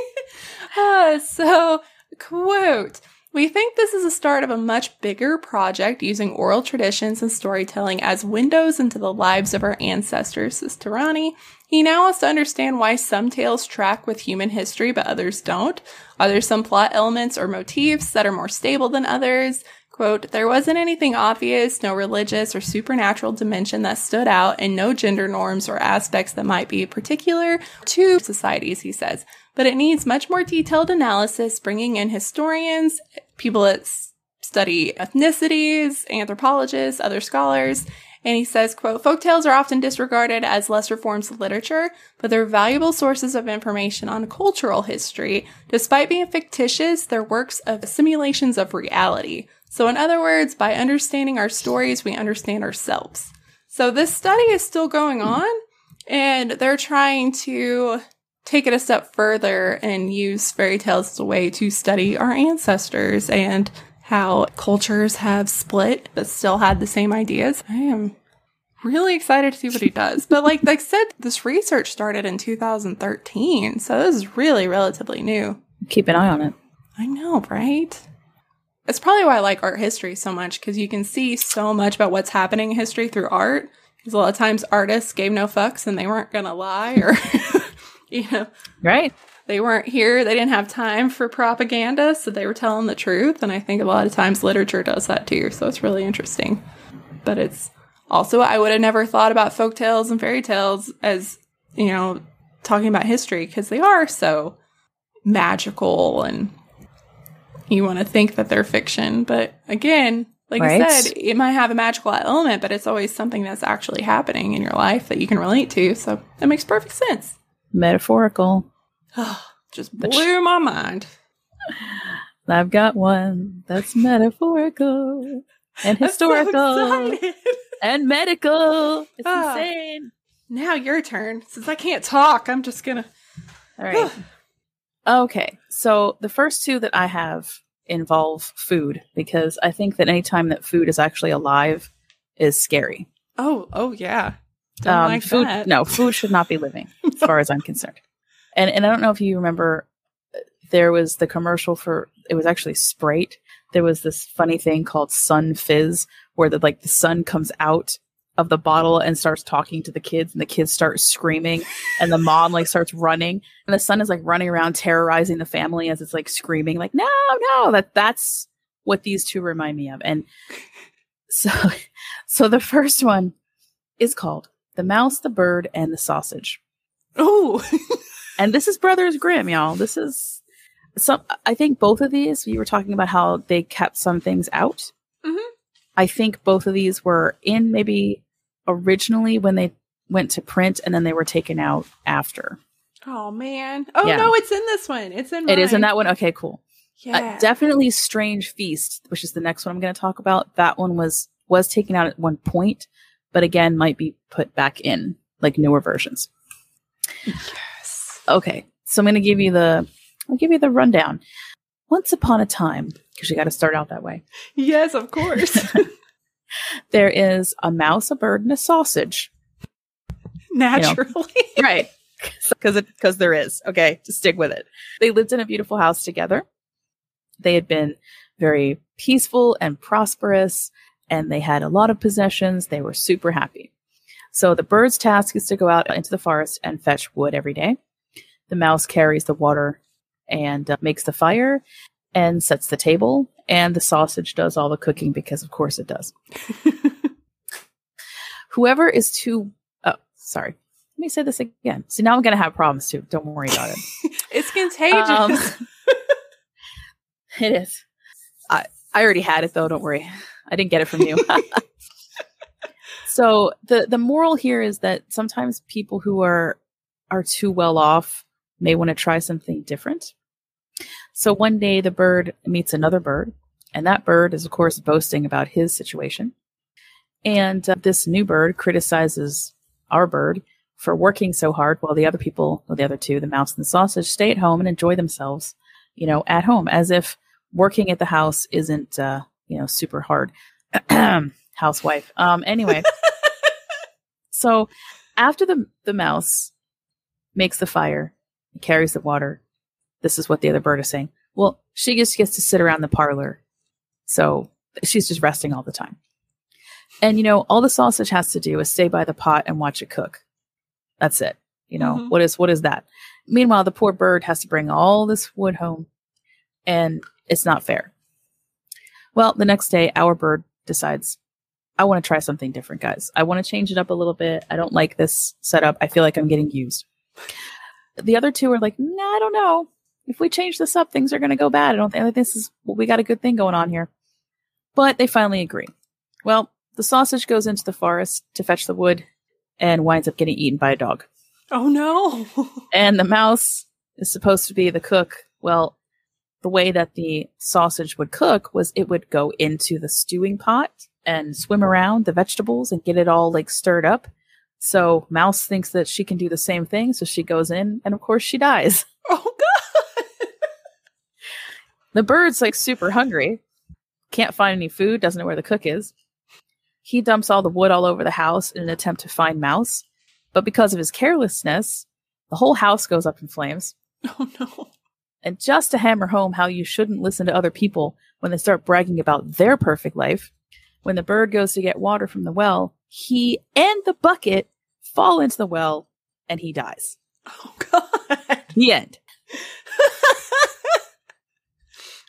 Uh, so Quote, we think this is the start of a much bigger project using oral traditions and storytelling as windows into the lives of our ancestors, says Tehrani. He now wants to understand why some tales track with human history but others don't. Are there some plot elements or motifs that are more stable than others? Quote, there wasn't anything obvious, no religious or supernatural dimension that stood out, and no gender norms or aspects that might be particular to societies, he says but it needs much more detailed analysis, bringing in historians, people that study ethnicities, anthropologists, other scholars. And he says, quote, folktales are often disregarded as lesser forms of literature, but they're valuable sources of information on cultural history. Despite being fictitious, they're works of simulations of reality. So in other words, by understanding our stories, we understand ourselves. So this study is still going on and they're trying to take it a step further and use fairy tales as a way to study our ancestors and how cultures have split but still had the same ideas. I am really excited to see what he does. But like I said, this research started in 2013, so this is really relatively new. Keep an eye on it. I know, right? it's probably why I like art history so much because you can see so much about what's happening in history through art. Because a lot of times artists gave no fucks and they weren't gonna lie or, you know, Right. they weren't here. They didn't have time for propaganda, so they were telling the truth. And I think a lot of times literature does that too. So it's really interesting. But it's also, I would have never thought about folk tales and fairy tales as, you know, talking about history because they are so magical and you want to think that they're fiction. But again, like I said, it might have a magical element, but it's always something that's actually happening in your life that you can relate to. So that makes perfect sense. Metaphorical. Just blew my mind. I've got one that's metaphorical and I'm so historical and medical. It's Ah. insane. Now your turn. Since I can't talk, I'm just gonna. All right. okay. So the first two that I have involve food because I think that anytime that food is actually alive is scary. Oh, oh yeah. Don't Um, like food, that. no, food should not be living, as far as I'm concerned. And and I don't know if you remember, there was the commercial for it was actually Sprite. There was this funny thing called Sun Fizz, where the like the sun comes out of the bottle and starts talking to the kids, and the kids start screaming, and the mom like starts running, and the son is like running around terrorizing the family as it's like screaming, like no, no. That that's what these two remind me of, and so so the first one is called the mouse, the bird, and the sausage. Oh, And this is Brothers Grimm, y'all. This is some. I think both of these. You were talking about how they kept some things out. Mhm. I think both of these were in maybe originally when they went to print, and then they were taken out after. oh man. Oh Yeah. no, it's in this one. It's in. It is in that one. Okay, cool. Yeah. Uh, definitely Strange Feast, which is the next one I'm going to talk about. That one was was taken out at one point, but again might be put back in like newer versions. yes. Okay, so I'm going to give you the I'll give you the rundown. Once upon a time, because you got to start out that way. Yes, of course. There is a mouse, a bird, and a sausage. Naturally. Right. Because because there is. Okay, just stick with it. They lived in a beautiful house together. They had been very peaceful and prosperous, and they had a lot of possessions. They were super happy. So the bird's task is to go out into the forest and fetch wood every day. The mouse carries the water and uh, makes the fire and sets the table, and the sausage does all the cooking because, of course, it does. Whoever is too, oh, sorry. Let me say this again. So now I'm going to have problems too. Don't worry about it. it's contagious. Um, it is. I I already had it though. Don't worry. I didn't get it from you. so the the moral here is that sometimes people who are are too well off may want to try something different. So one day the bird meets another bird, and that bird is of course boasting about his situation. And uh, this new bird criticizes our bird for working so hard while the other people, well, the other two, the mouse and the sausage, stay at home and enjoy themselves, you know, at home, as if working at the house isn't, uh, you know, super hard. Housewife. Um, anyway, so after the the mouse makes the fire, carries the water, this is what the other bird is saying. Well, she just gets to sit around the parlor, so she's just resting all the time. And you know, all the sausage has to do is stay by the pot and watch it cook. That's it. You know, Mhm. what is what is that? Meanwhile, the poor bird has to bring all this wood home, and it's not fair. Well, the next day, our bird decides, I want to try something different, guys. I want to change it up a little bit. I don't like this setup. I feel like I'm getting used. The other two are like, nah, I don't know. If we change this up, things are going to go bad. I don't think this is, well, we got a good thing going on here. But they finally agree. Well, the sausage goes into the forest to fetch the wood and winds up getting eaten by a dog. oh no. And the mouse is supposed to be the cook. Well, the way that the sausage would cook was it would go into the stewing pot and swim around the vegetables and get it all like stirred up. So Mouse thinks that she can do the same thing, so she goes in and of course she dies. oh god. The bird's like super hungry, can't find any food, doesn't know where the cook is. He dumps all the wood all over the house in an attempt to find Mouse, but because of his carelessness, the whole house goes up in flames. Oh no. And just to hammer home how you shouldn't listen to other people when they start bragging about their perfect life, when the bird goes to get water from the well, he and the bucket fall into the well and he dies. Oh God. The end.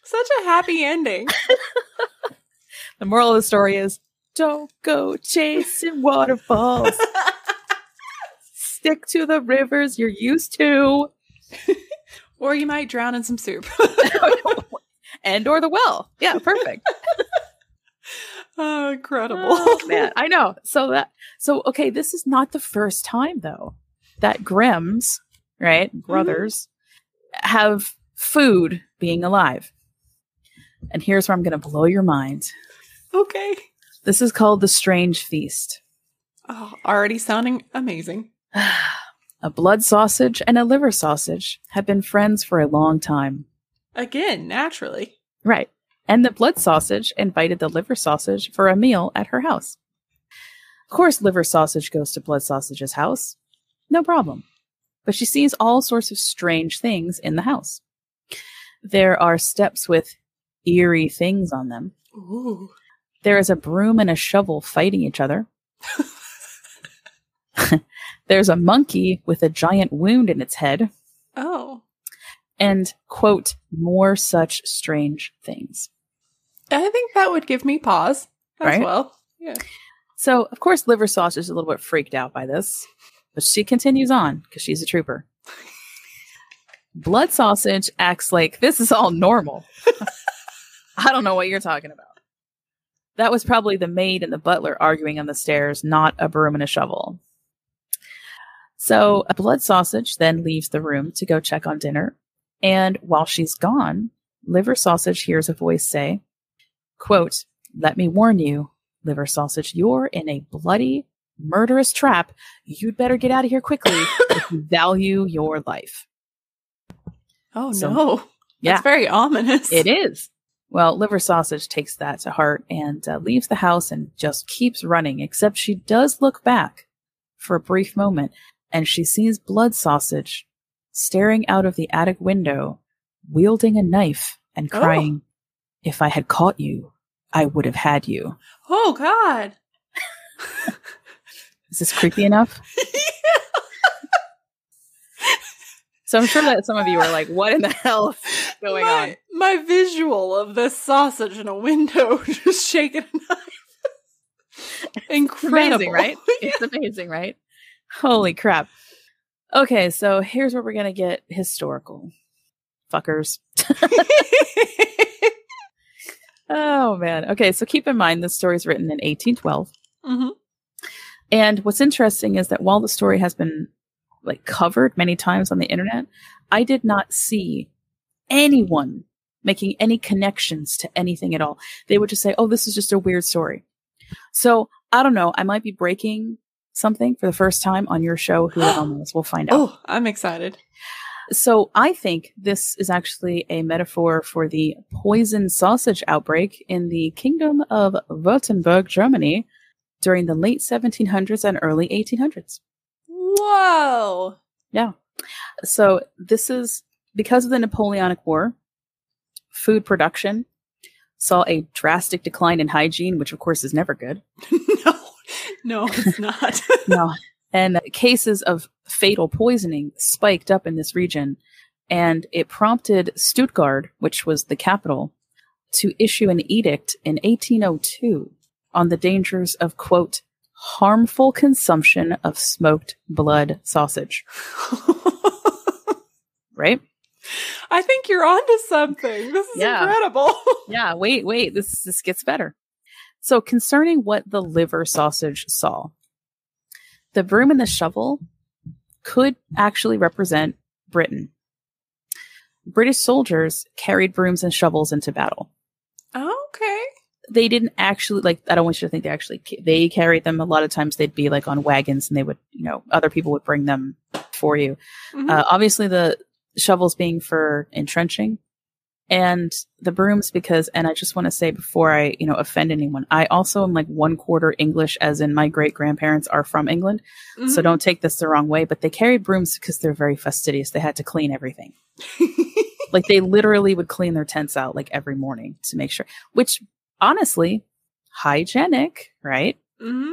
Such a happy ending. The moral of the story is don't go chasing waterfalls. Stick to the rivers you're used to. Or you might drown in some soup. and or the well. Yeah, perfect. oh, incredible. oh man, I know. So that so okay, this is not the first time though that Grimm's, right, mm-hmm. brothers have food being alive. And here's where I'm going to blow your mind. Okay. This is called the Strange Feast. Oh, already sounding amazing. a blood sausage and a liver sausage have been friends for a long time. Again, naturally. Right. And the blood sausage invited the liver sausage for a meal at her house. Of course, liver sausage goes to blood sausage's house. No problem. But she sees all sorts of strange things in the house. There are steps with eerie things on them. Ooh. There is a broom and a shovel fighting each other. There's a monkey with a giant wound in its head. Oh. And, quote, more such strange things. I think that would give me pause as Right? well. Yeah. So, of course, Liver Sausage is a little bit freaked out by this, but she continues on because she's a trooper. Blood Sausage acts like this is all normal. I don't know what you're talking about. That was probably the maid and the butler arguing on the stairs, not a broom and a shovel. So, a Blood Sausage then leaves the room to go check on dinner. And while she's gone, Liver Sausage hears a voice say, quote, Let me warn you, liver sausage, you're in a bloody, murderous trap. You'd better get out of here quickly if you value your life. Oh So- no. Yeah. That's very ominous. It is. Well, liver sausage takes that to heart and uh, leaves the house and just keeps running, except she does look back for a brief moment and she sees blood sausage staring out of the attic window, wielding a knife and Oh. crying, If I had caught you, I would have had you. Oh God. Is this creepy enough? So I'm sure that some of you are like, what in the hell is going my, on? My visual of this sausage in a window just shaking a knife. Incredible. Amazing, right? It's amazing, right? Holy crap. Okay, so here's where we're going to get historical. Fuckers. Oh, man. Okay, so keep in mind this story is written in 1812. hmm And what's interesting is that while the story has been like covered many times on the internet, I did not see anyone making any connections to anything at all. They would just say, "Oh, this is just a weird story." So I don't know. I might be breaking something for the first time on your show. Who knows? We'll find out. Oh, I'm excited. So I think this is actually a metaphor for the poison sausage outbreak in the kingdom of Württemberg, Germany, during the late 1700s and early 1800s. Whoa. Yeah. So this is because of the Napoleonic War, food production saw a drastic decline in hygiene, which of course is never good. no, no, it's not. No. And cases of fatal poisoning spiked up in this region, and it prompted Stuttgart, which was the capital, to issue an edict in 1802 on the dangers of, quote, harmful consumption of smoked blood sausage, right? I think you're onto something. This is Yeah. incredible. Yeah, wait, wait, this this gets better. So concerning what the liver sausage saw, the broom and the shovel could actually represent Britain. British soldiers carried brooms and shovels into battle. okay. They didn't actually like. I don't want you to think they actually they carried them. A lot of times they'd be like on wagons, and they would, you know, other people would bring them for you. Mhm. Uh, obviously, the shovels being for entrenching, and the brooms because. And I just want to say before I, you know, offend anyone, I also am like one quarter English, as in my great grandparents are from England. So Mhm. don't take this the wrong way. But they carried brooms because they're very fastidious. They had to clean everything. like they literally would clean their tents out like every morning to make sure, which honestly, hygienic, right? hmm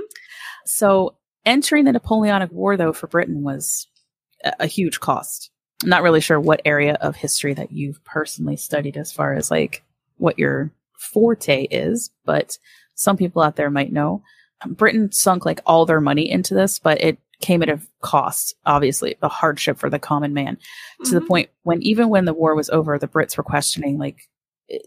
So entering the Napoleonic War, though, for Britain was a, a huge cost. I'm not really sure what area of history that you've personally studied as far as like what your forte is, but some people out there might know. Britain sunk like all their money into this, but it came at a cost, obviously, a hardship for the common man to the Mhm. point when even when the war was over, the Brits were questioning like,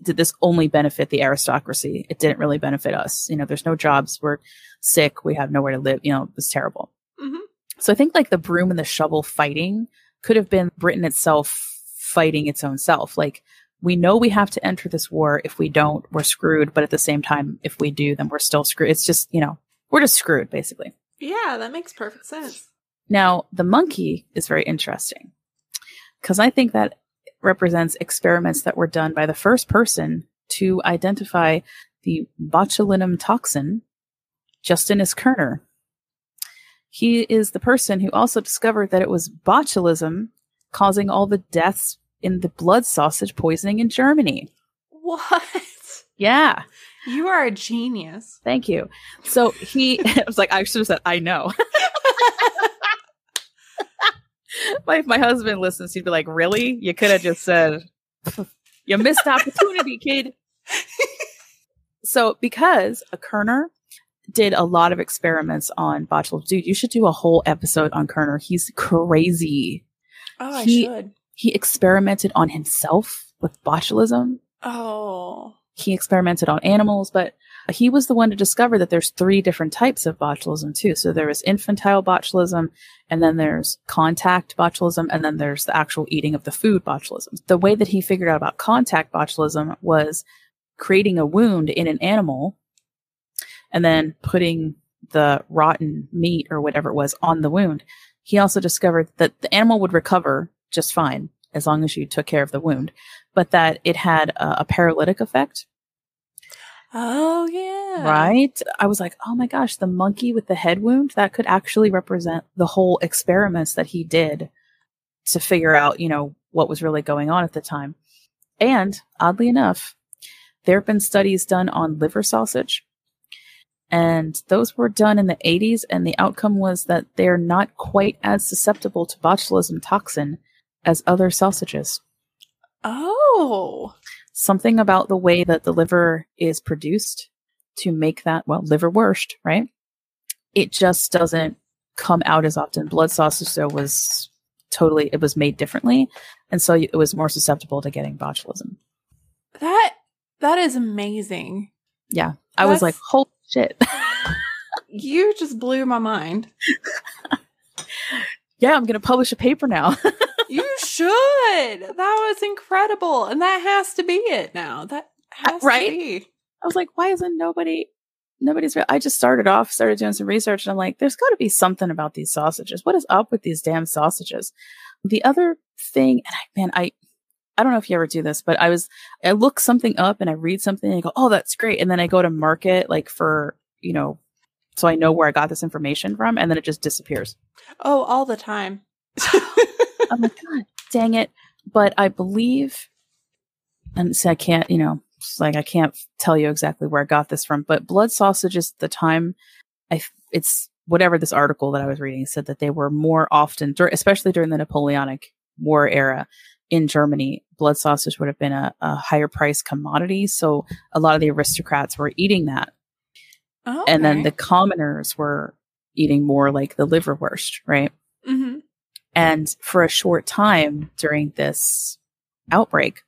did this only benefit the aristocracy? It didn't really benefit us. You know, there's no jobs. We're sick. We have nowhere to live. You know, it was terrible. Mhm. So I think like the broom and the shovel fighting could have been Britain itself fighting its own self. Like we know we have to enter this war. If we don't, we're screwed. But at the same time, if we do, then we're still screwed. It's just, you know, we're just screwed basically. Yeah, that makes perfect sense. Now, the monkey is very interesting because I think that represents experiments that were done by the first person to identify the botulinum toxin, Justinus Kerner. He is the person who also discovered that it was botulism causing all the deaths in the blood sausage poisoning in Germany. What? Yeah. You are a genius. Thank you. So he I was like, I should have said, I know. my, if my husband listens, he'd be like, Really? You could have just said, You missed opportunity, kid. so, because a Kerner did a lot of experiments on botulism, dude, you should do a whole episode on Kerner. He's crazy. Oh, I should. He experimented on himself with botulism Oh. he experimented on animals, but he was the one to discover that there's three different types of botulism too. So there is infantile botulism, and then there's contact botulism, and then there's the actual eating of the food botulism. The way that he figured out about contact botulism was creating a wound in an animal and then putting the rotten meat or whatever it was on the wound. He also discovered that the animal would recover just fine as long as you took care of the wound, but that it had a, a paralytic effect Oh, yeah. Right? I was like, oh my gosh, the monkey with the head wound, that could actually represent the whole experiments that he did to figure out, you know, what was really going on at the time. And oddly enough, there have been studies done on liver sausage. And those were done in the 80s, and the outcome was that they're not quite as susceptible to botulism toxin as other sausages Oh. something about the way that the liver is produced to make that, well, liver liverwurst, right? It just doesn't come out as often. Blood sausage, though, was totally, it was made differently. And so it was more susceptible to getting botulism. That that is amazing. Yeah. I was like, holy shit. You just blew my mind. yeah, I'm going to publish a paper now. You should. That was incredible. And that has to be it now. That has Right? to be. I was like, why isn't nobody, nobody's, re-? I just started off, started doing some research and I'm like, there's got to be something about these sausages. What is up with these damn sausages? The other thing, and I, man, I, I don't know if you ever do this, but I was, I look something up and I read something and I go, oh, that's great. And then I go to market like for, you know, so I know where I got this information from and then it just disappears. Oh, all the time. Oh I'm like, God dang it. But I believe, and so I can't, you know, like I can't tell you exactly where I got this from, but blood sausages at the time, I, it's whatever this article that I was reading said that they were more often, especially during the Napoleonic War era in Germany, blood sausage would have been a, a higher price commodity. So a lot of the aristocrats were eating that. Oh, And then the commoners were eating more like the liverwurst, right? hmm And for a short time during this outbreak,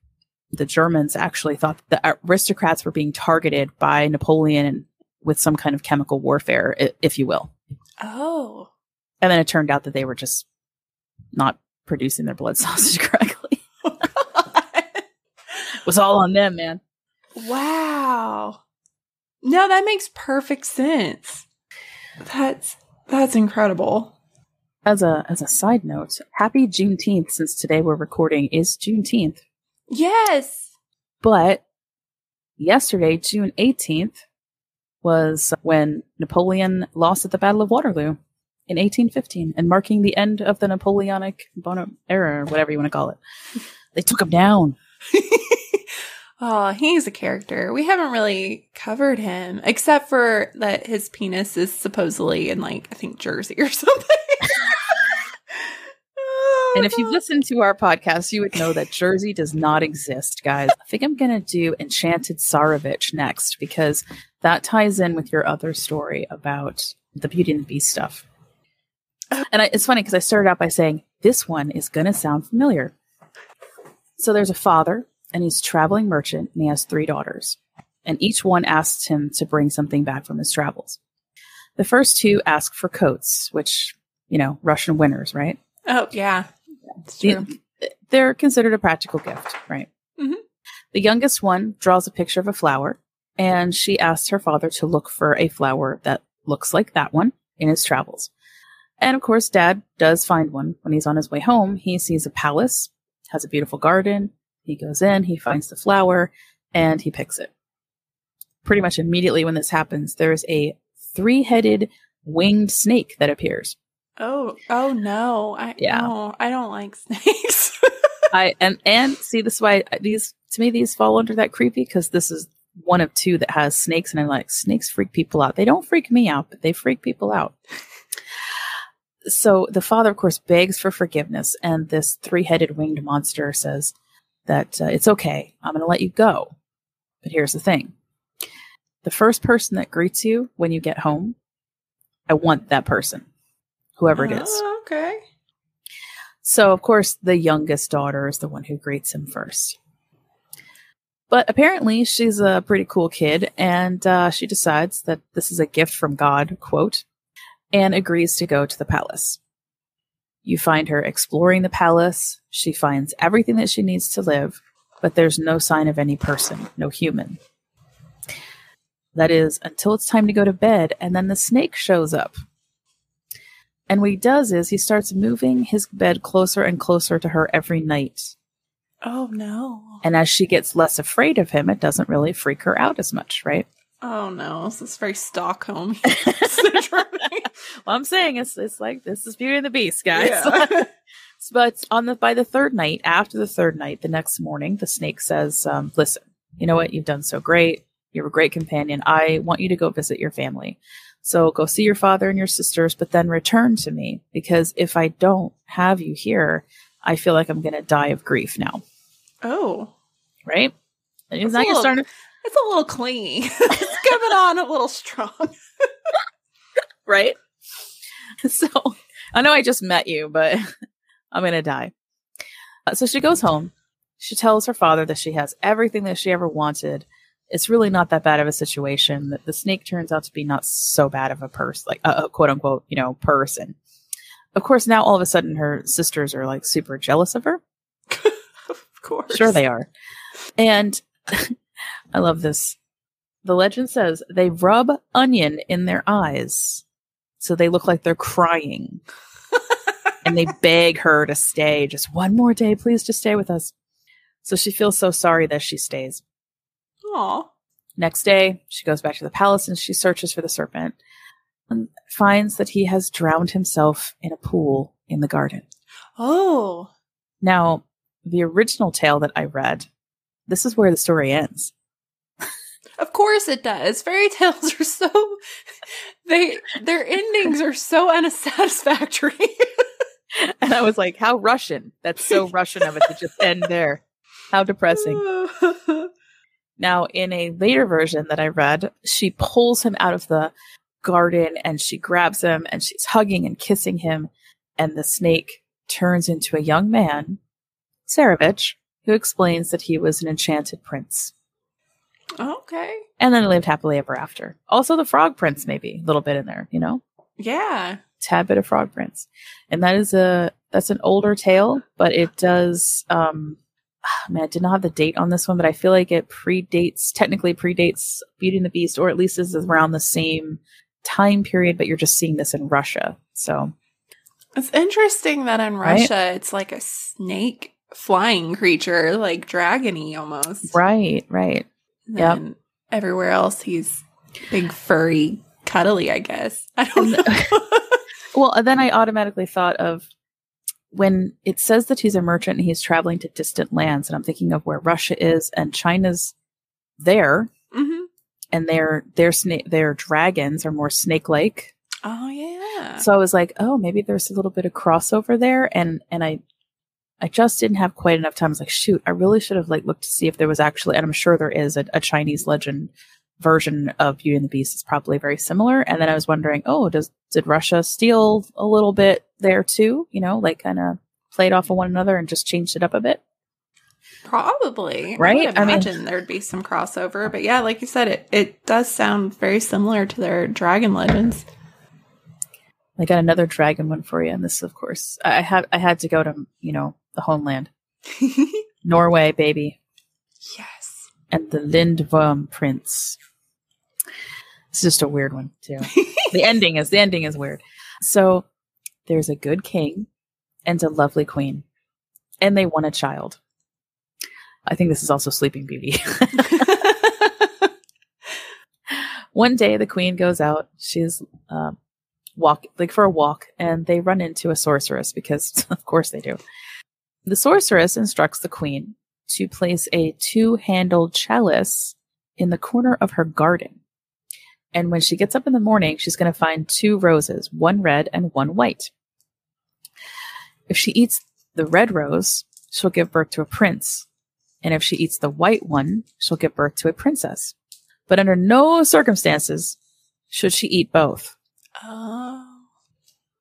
the Germans actually thought the aristocrats were being targeted by Napoleon with some kind of chemical warfare, if you will. Oh. And then it turned out that they were just not producing their blood sausage correctly. Was all on them, man. wow. No, that makes perfect sense. That's that's incredible. As a as a side note, happy Juneteenth since today we're recording is Juneteenth. Yes. But yesterday, June 18th, was when Napoleon lost at the Battle of Waterloo. in 1815 and marking the end of the Napoleonic Bona era, or whatever you want to call it. They took him down. oh, he's a character. We haven't really covered him, except for that his penis is supposedly in, like, I think Jersey or something. And if you've listened to our podcast, you would know that Jersey does not exist, guys. I think I'm going to do Enchanted Tsarevich next because that ties in with your other story about the Beauty and the Beast stuff. Oh. And I, it's funny because I started out by saying, this one is going to sound familiar. So there's a father, and he's a traveling merchant, and he has three daughters. And each one asks him to bring something back from his travels. The first two ask for coats, which, you know, Russian winters, right? Oh, yeah. The, they're considered a practical gift, right? Mhm. The youngest one draws a picture of a flower, and she asks her father to look for a flower that looks like that one in his travels. And of course, dad does find one. When he's on his way home, he sees a palace, has a beautiful garden. He goes in, he finds the flower, and he picks it. Pretty much immediately when this happens, there's a three headed winged snake that appears. Oh, oh no. I, Yeah. I don't like snakes. I and and see this is why these to me these fall under that creepy because this is one of two that has snakes and I'm like snakes freak people out. They don't freak me out, but they freak people out. So the father, of course, begs for forgiveness, and this three-headed winged monster says that uh, it's okay. I'm going to let you go. But here's the thing: the first person that greets you when you get home, I want that person, whoever it is. Oh, okay. So, of course, the youngest daughter is the one who greets him first. But apparently, she's a pretty cool kid, and uh, she decides that this is a gift from God, quote, and agrees to go to the palace. You find her exploring the palace. She finds everything that she needs to live, but there's no sign of any person, no human. That is until it's time to go to bed, and then the snake shows up. And what he does is he starts moving his bed closer and closer to her every night. Oh no. And as she gets less afraid of him, it doesn't really freak her out as much, right? Oh no. This is very Stockholm syndrome. Well, I'm saying it's it's like this is Beauty and the Beast, guys. Yeah. but on the by the third night, after the third night, the next morning, the snake says, um, "Listen, you know what? You've done so great. You're a great companion. I want you to go visit your family. So go see your father and your sisters, but then return to me because if I don't have you here, I feel like I'm going to die of grief now." oh. Right? And he's That's not going to. It's a little clingy. it's coming on a little strong. right? So I know I just met you, but I'm gonna die. Uh, so she goes home. She tells her father that she has everything that she ever wanted. It's really not that bad of a situation. That the snake turns out to be not so bad of a person, like a, a quote unquote, you know, person. Of course, now all of a sudden her sisters are like super jealous of her. of course. Sure, they are. And I love this. The legend says they rub onion in their eyes so they look like they're crying. and they beg her to stay just one more day, please just stay with us. So she feels so sorry that she stays. Aw. Next day, she goes back to the palace and she searches for the serpent and finds that he has drowned himself in a pool in the garden. Oh. Now, the original tale that I read, this is where the story ends. Of course it does. Fairy tales are so they their endings are so unsatisfactory. And I was like, how Russian. That's so Russian of it to just end there. How depressing. Now, in a later version that I read, she pulls him out of the garden and she grabs him and she's hugging and kissing him. And the snake turns into a young man, Tsarevich, who explains that he was an enchanted prince. Okay. And then they lived happily ever after. Also, the frog prince, maybe a little bit in there, you know? Yeah. tad bit of Frog Prince, and that is a that's an older tale, but it does. Um, ah, man, I did not have the date on this one, but I feel like it predates, technically predates Beauty and the Beast, or at least is around the same time period. But you're just seeing this in Russia, so It's interesting that in Right? Russia it's like a snake flying creature, like dragony almost. right, right. Then everywhere else he's big furry cuddly, I guess. I don't know. Well, then I automatically thought of when it says that he's a merchant and he's traveling to distant lands, and I'm thinking of where Russia is and China's there, hmm and their their snake their dragons are more snake like. Oh yeah. So I was like, oh, maybe there's a little bit of crossover there, and and I I just didn't have quite enough time. I was like, shoot, I really should have like looked to see if there was actually, and I'm sure there is a, a Chinese legend version of Beauty and the Beast. is probably very similar. And then I was wondering, oh, does did Russia steal a little bit there too? You know, like kind of played off of one another and just changed it up a bit. Probably. Right? I would I mean- imagine there'd be some crossover. But yeah, like you said, it, it does sound very similar to their dragon legends. I got another dragon one for you, and this, of course, I I had I had to go to you know the homeland, Norway, baby. yes. and the Lindworm Prince. It's just a weird one too. the ending is the ending is weird. So there's a good king and a lovely queen, and they want a child. I think this is also Sleeping Beauty. One day, the queen goes out. She's um, walk like for a walk, and they run into a sorceress because, of course, they do. The sorceress instructs the queen to place a two-handled chalice in the corner of her garden. And when she gets up in the morning, she's going to find two roses, one red and one white. If she eats the red rose, she'll give birth to a prince. And if she eats the white one, she'll give birth to a princess. But under no circumstances should she eat both. Oh.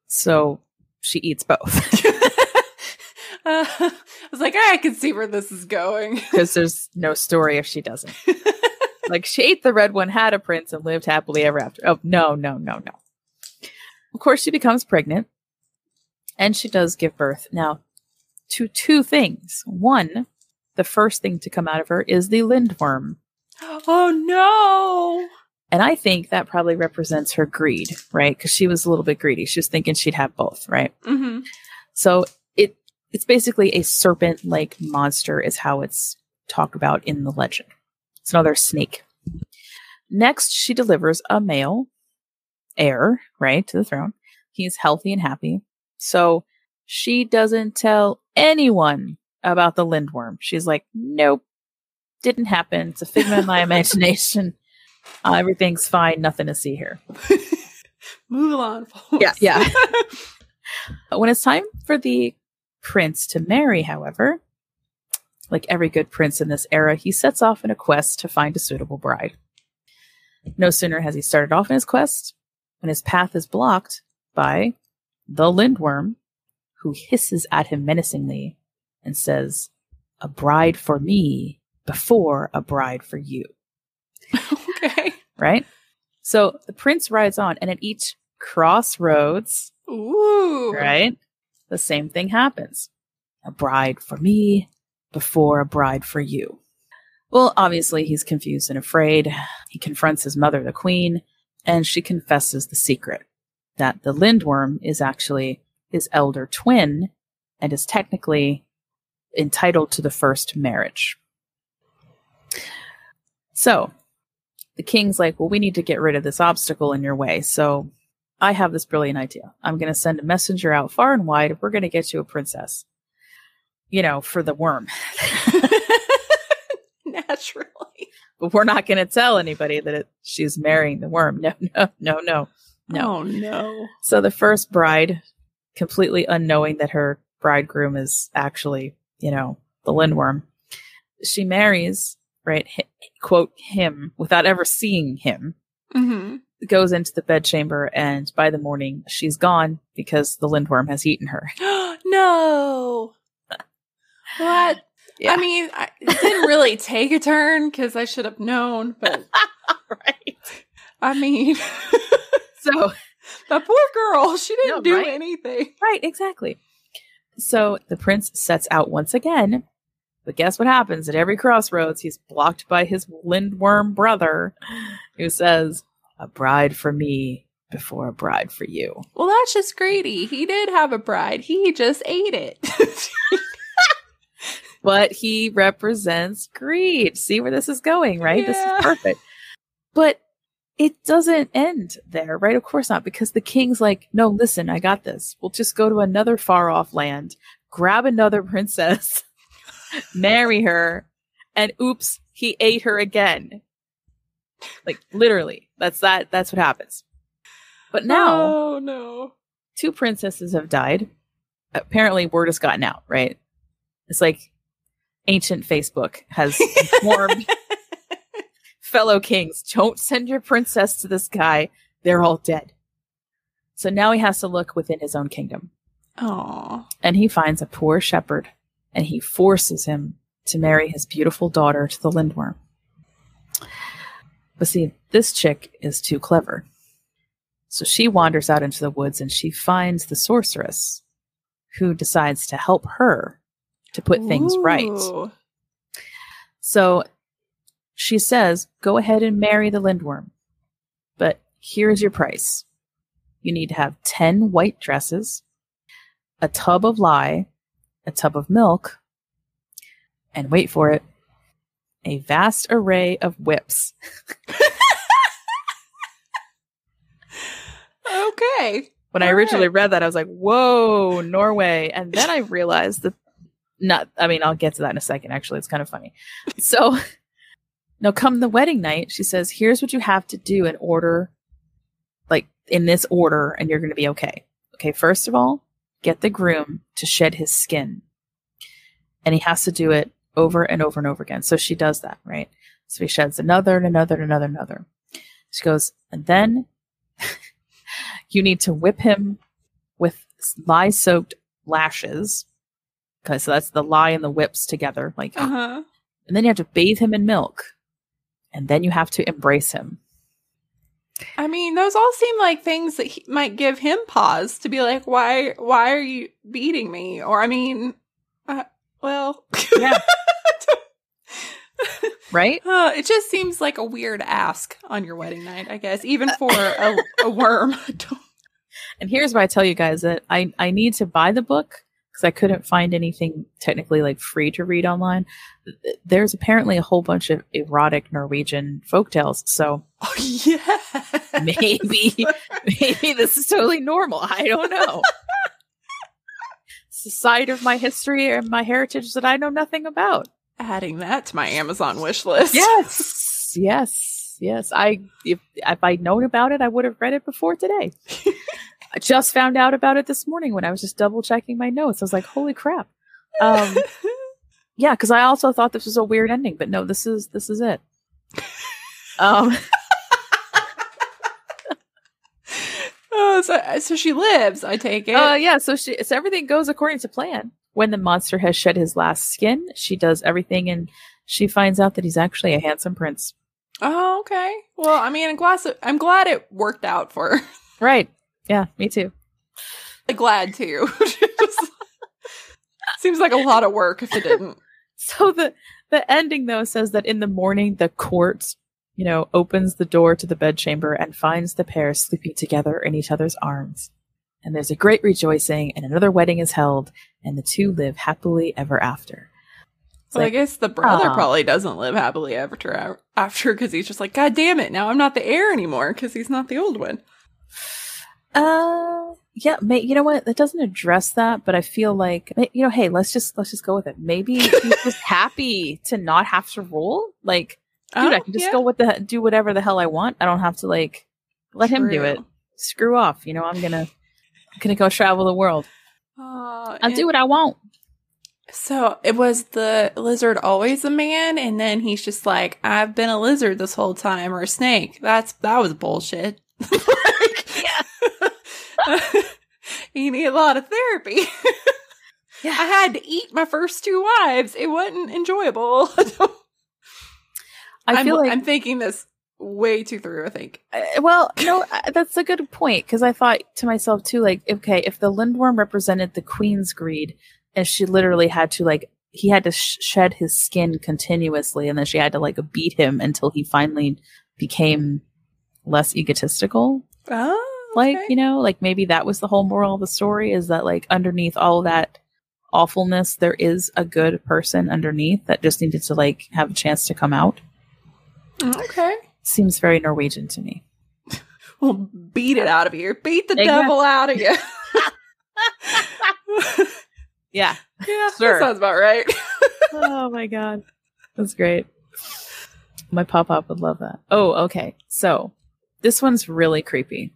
So she eats both Uh, I was like, I can see where this is going. because there's no story if she doesn't. like she ate the red one, had a prince, and lived happily ever after. Oh, no, no, no, no. Of course, she becomes pregnant and she does give birth. Now, to two things. One, the first thing to come out of her is the lindworm. oh no. And I think that probably represents her greed, right? Because she was a little bit greedy. She was thinking she'd have both, right? hmm So it's basically a serpent like monster is how it's talked about in the legend. It's another snake. Next, she delivers a male heir, right, to the throne. He's healthy and happy. So she doesn't tell anyone about the lindworm. She's like, nope, didn't happen. It's a figment of my imagination. Uh, everything's fine. Nothing to see here. Move along. folks. Yeah, yeah. When it's time for the prince to marry, however, like every good prince in this era, he sets off in a quest to find a suitable bride. No sooner has he started off in his quest when his path is blocked by the lindworm, who hisses at him menacingly and says, A bride for me before a bride for you okay. right? So the prince rides on, and at each crossroads, Ooh. right, the same thing happens. A bride for me before a bride for you. Well, obviously, he's confused and afraid. He confronts his mother, the queen, and she confesses the secret that the lindworm is actually his elder twin and is technically entitled to the first marriage. So, the king's like, well, we need to get rid of this obstacle in your way. So I have this brilliant idea. I'm going to send a messenger out far and wide. We're going to get you a princess, you know, for the worm. Naturally. But we're not going to tell anybody that it, she's marrying the worm. No, no, no, no, no. Oh no. So the first bride, completely unknowing that her bridegroom is actually, you know, the lindworm, she marries, right, hi- quote, him without ever seeing him. hmm goes into the bedchamber and by the morning she's gone because the lindworm has eaten her. no. What? Yeah. I mean, I, it didn't really take a turn because I should have known, but right. I mean, So, the poor girl, she didn't No, do right? anything. right, exactly. So the prince sets out once again, but guess what happens at every crossroads? He's blocked by his lindworm brother who says, A bride for me before a bride for you. Well, that's just greedy. He did have a bride. He just ate it. But he represents greed. See where this is going, right? This is perfect. But it doesn't end there, right? Of course not, because the king's like, no, listen, I got this. We'll just go to another far off land, grab another princess, marry her, and oops, he ate her again. Like literally, that's that. That's what happens. But now, oh no, two princesses have died. Apparently, word has gotten out. Right? It's like ancient Facebook has informed fellow kings, don't send your princess to this guy. They're all dead. So now he has to look within his own kingdom. Oh. And he finds a poor shepherd and he forces him to marry his beautiful daughter to the lindworm. But see, this chick is too clever. So she wanders out into the woods and she finds the sorceress who decides to help her to put things right. So she says, Go ahead and marry the lindworm. But here's your price you need to have 10 white dresses, a tub of lye, a tub of milk, and wait for it, a vast array of whips. Okay. When I originally right. read that, I was like, whoa, Norway. And then I realized that, not, I mean, I'll get to that in a second. Actually, it's kind of funny. So, now come the wedding night, she says, here's what you have to do in order, like in this order, and you're going to be okay. Okay, first of all, get the groom to shed his skin. And he has to do it over and over and over again. So she does that, right? So he sheds another and another and another and another. She goes, and then you need to whip him with lye soaked lashes. Okay, so that's the lye and the whips together. Like, Uh huh. and then you have to bathe him in milk. And then you have to embrace him. I mean, those all seem like things that he, might give him pause to be like, why, why are you beating me? Or, I mean, uh, well, Yeah. Right? Uh, it just seems like a weird ask on your wedding night, I guess, even for a, a worm. And here's why I tell you guys that I, I need to buy the book because I couldn't find anything technically like free to read online. There's apparently a whole bunch of erotic Norwegian folktales. So oh, yeah. maybe, maybe this is totally normal. I don't know. It's a side of my history and my heritage that I know nothing about. Adding that to my Amazon wish list. Yes, yes, yes. I if if I'd known about it, I would have read it before today. I just found out about it this morning when I was just double checking my notes. I was like, "Holy crap!" Um, yeah, because I also thought this was a weird ending, but no, this is this is it. Um, oh, so, so she lives, I take it. uh, yeah. So she, so everything goes according to plan. When the monster has shed his last skin, she does everything, and she finds out that he's actually a handsome prince. oh, okay. Well, I mean, I'm glad, I'm glad it worked out for her. Right? Yeah, me too. glad too. Just- seems like a lot of work if it didn't. So the the ending though says that in the morning the court, you know, opens the door to the bedchamber and finds the pair sleeping together in each other's arms. And there's a great rejoicing, and another wedding is held, and the two live happily ever after. It's Well, I guess the brother Aw. probably doesn't live happily ever after because he's just like, God damn it, now I'm not the heir anymore because he's not the old one. uh, yeah, may, you know what? That doesn't address that, but I feel like you know, hey, let's just let's just go with it. Maybe he's just happy to not have to rule. Like, dude, I Oh, can just yeah. go with the do whatever the hell I want. I don't have to like let him do it. Screw off. You know, I'm gonna I'm gonna go travel the world. Uh, I'll do what I want. So it was the lizard always a man, and then he's just like, I've been a lizard this whole time, or a snake. That's that was bullshit. like, you need a lot of therapy. Yeah. I had to eat my first two wives. It wasn't enjoyable. I I'm, feel like I'm thinking this way too through. I think. Uh, well, no, uh, that's a good point because I thought to myself too, like, okay, if the lindworm represented the queen's greed, and she literally had to like, he had to sh- shed his skin continuously, and then she had to like beat him until he finally became less egotistical. Oh, Like, you know, like maybe that was the whole moral of the story is that like underneath all that awfulness, there is a good person underneath that just needed to like have a chance to come out. Mm, okay. seems very Norwegian to me. We'll beat it out of you. Beat the Exactly. devil out of you. Yeah. yeah, Sure. that sounds about right. oh my god. That's great. My pop up would love that. Oh, okay. So this one's really creepy.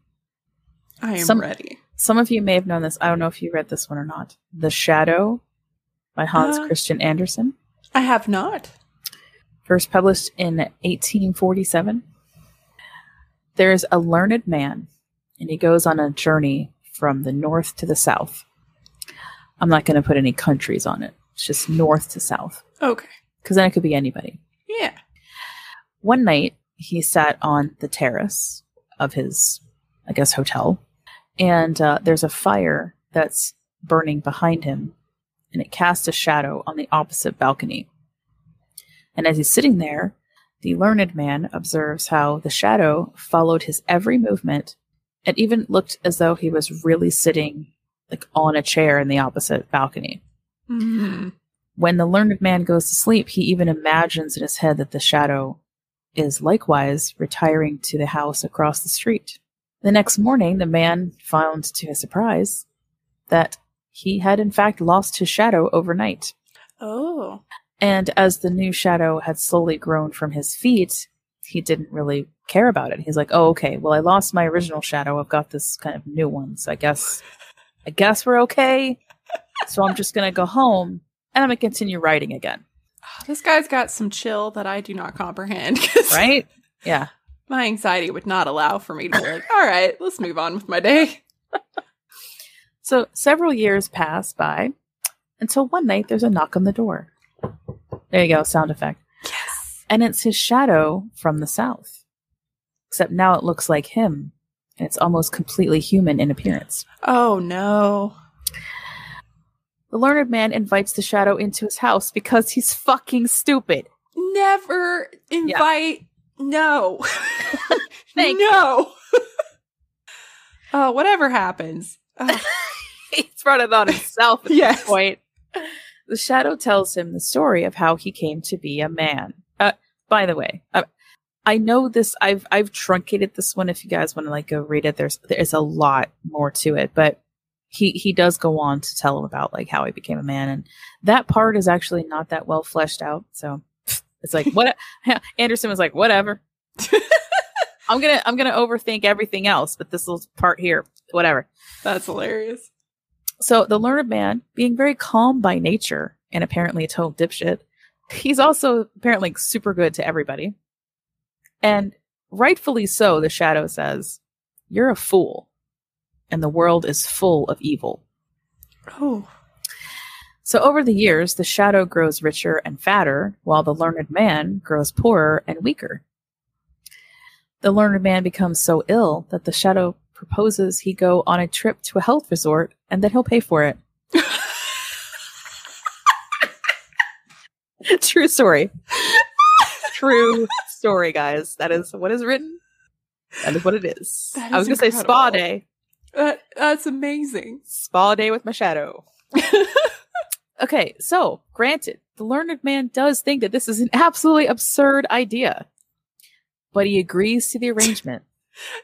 I am Some- ready. Some of you may have known this. I don't know if you read this one or not. The Shadow by Hans Uh. Christian Andersen. I have not. First published in 1847. There's a learned man, and he goes on a journey from the north to the south. I'm not going to put any countries on it. It's just north to south, Okay. because then it could be anybody. Yeah. One night, he sat on the terrace of his, I guess, hotel, and uh, there's a fire that's burning behind him, and it casts a shadow on the opposite balcony. And as he's sitting there, the learned man observes how the shadow followed his every movement. It even looked as though he was really sitting like on a chair in the opposite balcony. Mhm. When the learned man goes to sleep, he even imagines in his head that the shadow is likewise retiring to the house across the street. The next morning, the man found to his surprise that he had in fact lost his shadow overnight. Oh. And as the new shadow had slowly grown from his feet, he didn't really care about it. He's like, "Oh, okay. Well, I lost my original shadow. I've got this kind of new one. So I guess, I guess we're okay. So I'm just gonna go home and I'm gonna continue writing again, This guy's got some chill that I do not comprehend. right? Yeah. My anxiety would not allow for me to be like, all right, let's move on with my day. So several years pass by until one night there's a knock on the door. There you go, sound effect. Yes. And it's his shadow from the south. Except now it looks like him, and it's almost completely human in appearance. Oh no. The learned man invites the shadow into his house because he's fucking stupid. Never invite. No. Thank no. oh, whatever happens. Oh, He's brought it on himself at Yes. this point. The shadow tells him the story of how he came to be a man. Uh, by the way, uh, I know this. I've I've truncated this one. If you guys want to like go read it, there's there's a lot more to it, but he he does go on to tell him about like how he became a man, and that part is actually not that well fleshed out. So it's like what Andersen was like, whatever. I'm gonna I'm gonna overthink everything else, but this little part here, whatever. that's hilarious. So the learned man, being very calm by nature and apparently a total dipshit, he's also apparently super good to everybody. And rightfully so, the shadow says, You're a fool, and the world is full of evil. Oh. So over the years, the shadow grows richer and fatter, while the learned man grows poorer and weaker. The learned man becomes so ill that the shadow proposes he go on a trip to a health resort and that he'll pay for it. True story. True story, guys. That is what is written. That is what it is. That I was going to say spa day. That, that's amazing. Spa day with my shadow. Okay, so granted, the learned man does think that this is an absolutely absurd idea, but he agrees to the arrangement.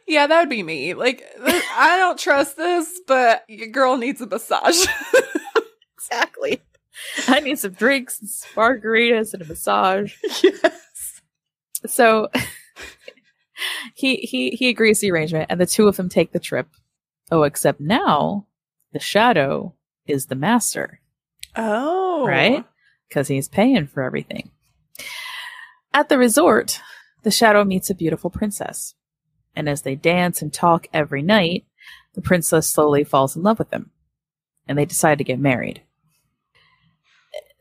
Yeah, that would be me. Like, I don't trust this, but your girl needs a massage. exactly. I need some drinks, and margaritas, and a massage. yes. So he he he agrees to the arrangement, and the two of them take the trip. Oh, except now the shadow is the master. Oh. right? Because he's paying for everything. At the resort, the shadow meets a beautiful princess. And as they dance and talk every night, the princess slowly falls in love with him. And they decide to get married.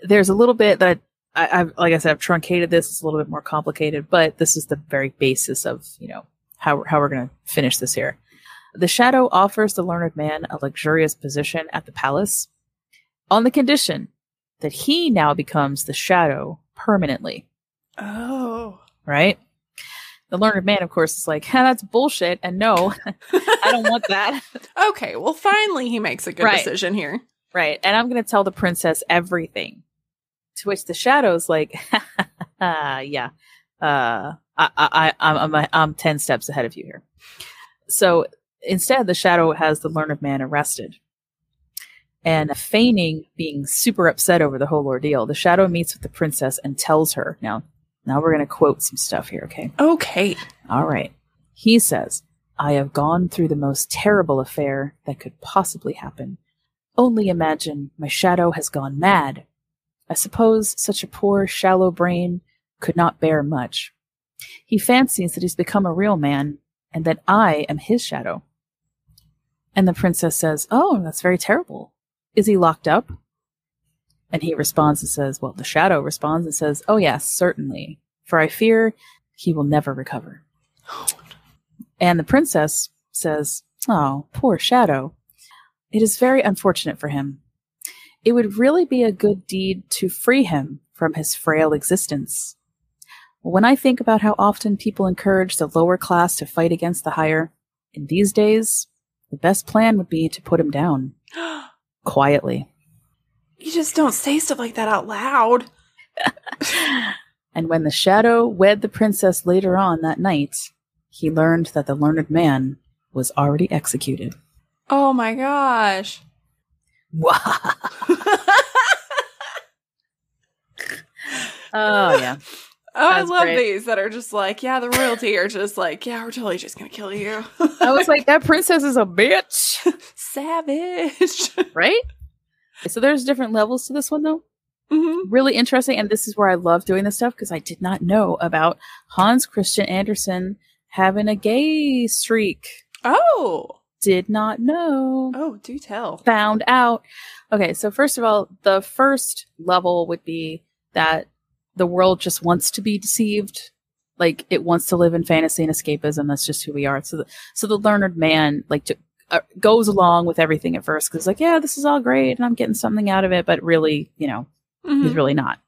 There's a little bit that I, I've, like I said, I've truncated this. It's a little bit more complicated, but this is the very basis of, you know, how, how we're going to finish this here. The shadow offers the learned man a luxurious position at the palace on the condition that he now becomes the shadow permanently, Oh. right? The learned man, of course, is like, "Ha, that's bullshit, and no, I don't want that. Okay, well, finally he makes a good Right. decision here. right. And I'm going to tell the princess everything. To which the shadow's like, yeah, uh, I, I, I'm, I'm, I'm 10 steps ahead of you here. So instead, the shadow has the learned man arrested. And feigning being super upset over the whole ordeal, the shadow meets with the princess and tells her, now, now we're going to quote some stuff here, okay? Okay. All right. He says, I have gone through the most terrible affair that could possibly happen. Only imagine my shadow has gone mad. I suppose such a poor, shallow brain could not bear much. He fancies that he's become a real man and that I am his shadow. And the princess says, Oh, that's very terrible. Is he locked up? And he responds and says, Well, the shadow responds and says, Oh, yes, certainly, for I fear he will never recover. And the princess says, Oh, poor shadow. It is very unfortunate for him. It would really be a good deed to free him from his frail existence. When I think about how often people encourage the lower class to fight against the higher, in these days, the best plan would be to put him down. quietly. You just don't say stuff like that out loud. and when the shadow wed the princess later on that night, he learned that the learned man was already executed. Oh my gosh. oh yeah. Oh, I love great. these that are just like, yeah, the royalty are just like, yeah, we're totally just gonna kill you. I was like, that princess is a bitch. Savage. right? So there's different levels to this one though. Mm-hmm. Really interesting. And this is where I love doing this stuff because I did not know about Hans Christian Andersen having a gay streak. Oh. Did not know. Oh, do tell. Found out. Okay, so first of all, the first level would be that the world just wants to be deceived like it wants to live in fantasy and escapism that's just who we are so the, so the learned man like to, uh, goes along with everything at first because like yeah this is all great and i'm getting something out of it but really you know mm-hmm. he's really not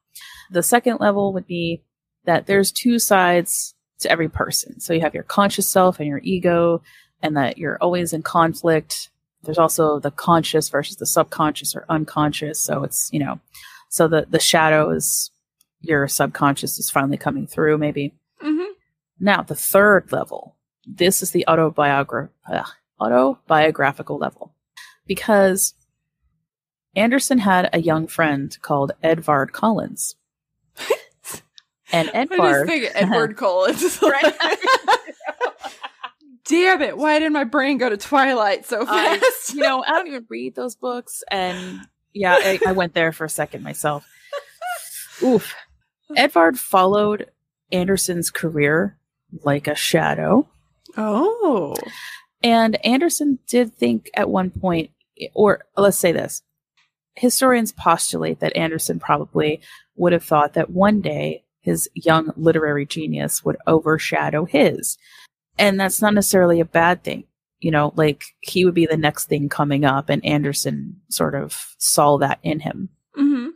the second level would be that there's two sides to every person so you have your conscious self and your ego and that you're always in conflict there's also the conscious versus the subconscious or unconscious so it's you know so the the shadow is your subconscious is finally coming through, maybe. Mm-hmm. Now, the third level. This is the autobiogra- uh, autobiographical level. Because Andersen had a young friend called Edvard Collins. and Edvard. I just Edward Collins. Damn it! Why did my brain go to Twilight so fast? you know, I don't even read those books, and yeah, I, I went there for a second myself. Oof. Edvard followed Andersen's career like a shadow. Oh. And Andersen did think at one point, or let's say this historians postulate that Andersen probably would have thought that one day his young literary genius would overshadow his. And that's not necessarily a bad thing. You know, like he would be the next thing coming up, and Andersen sort of saw that in him. Mm-hmm.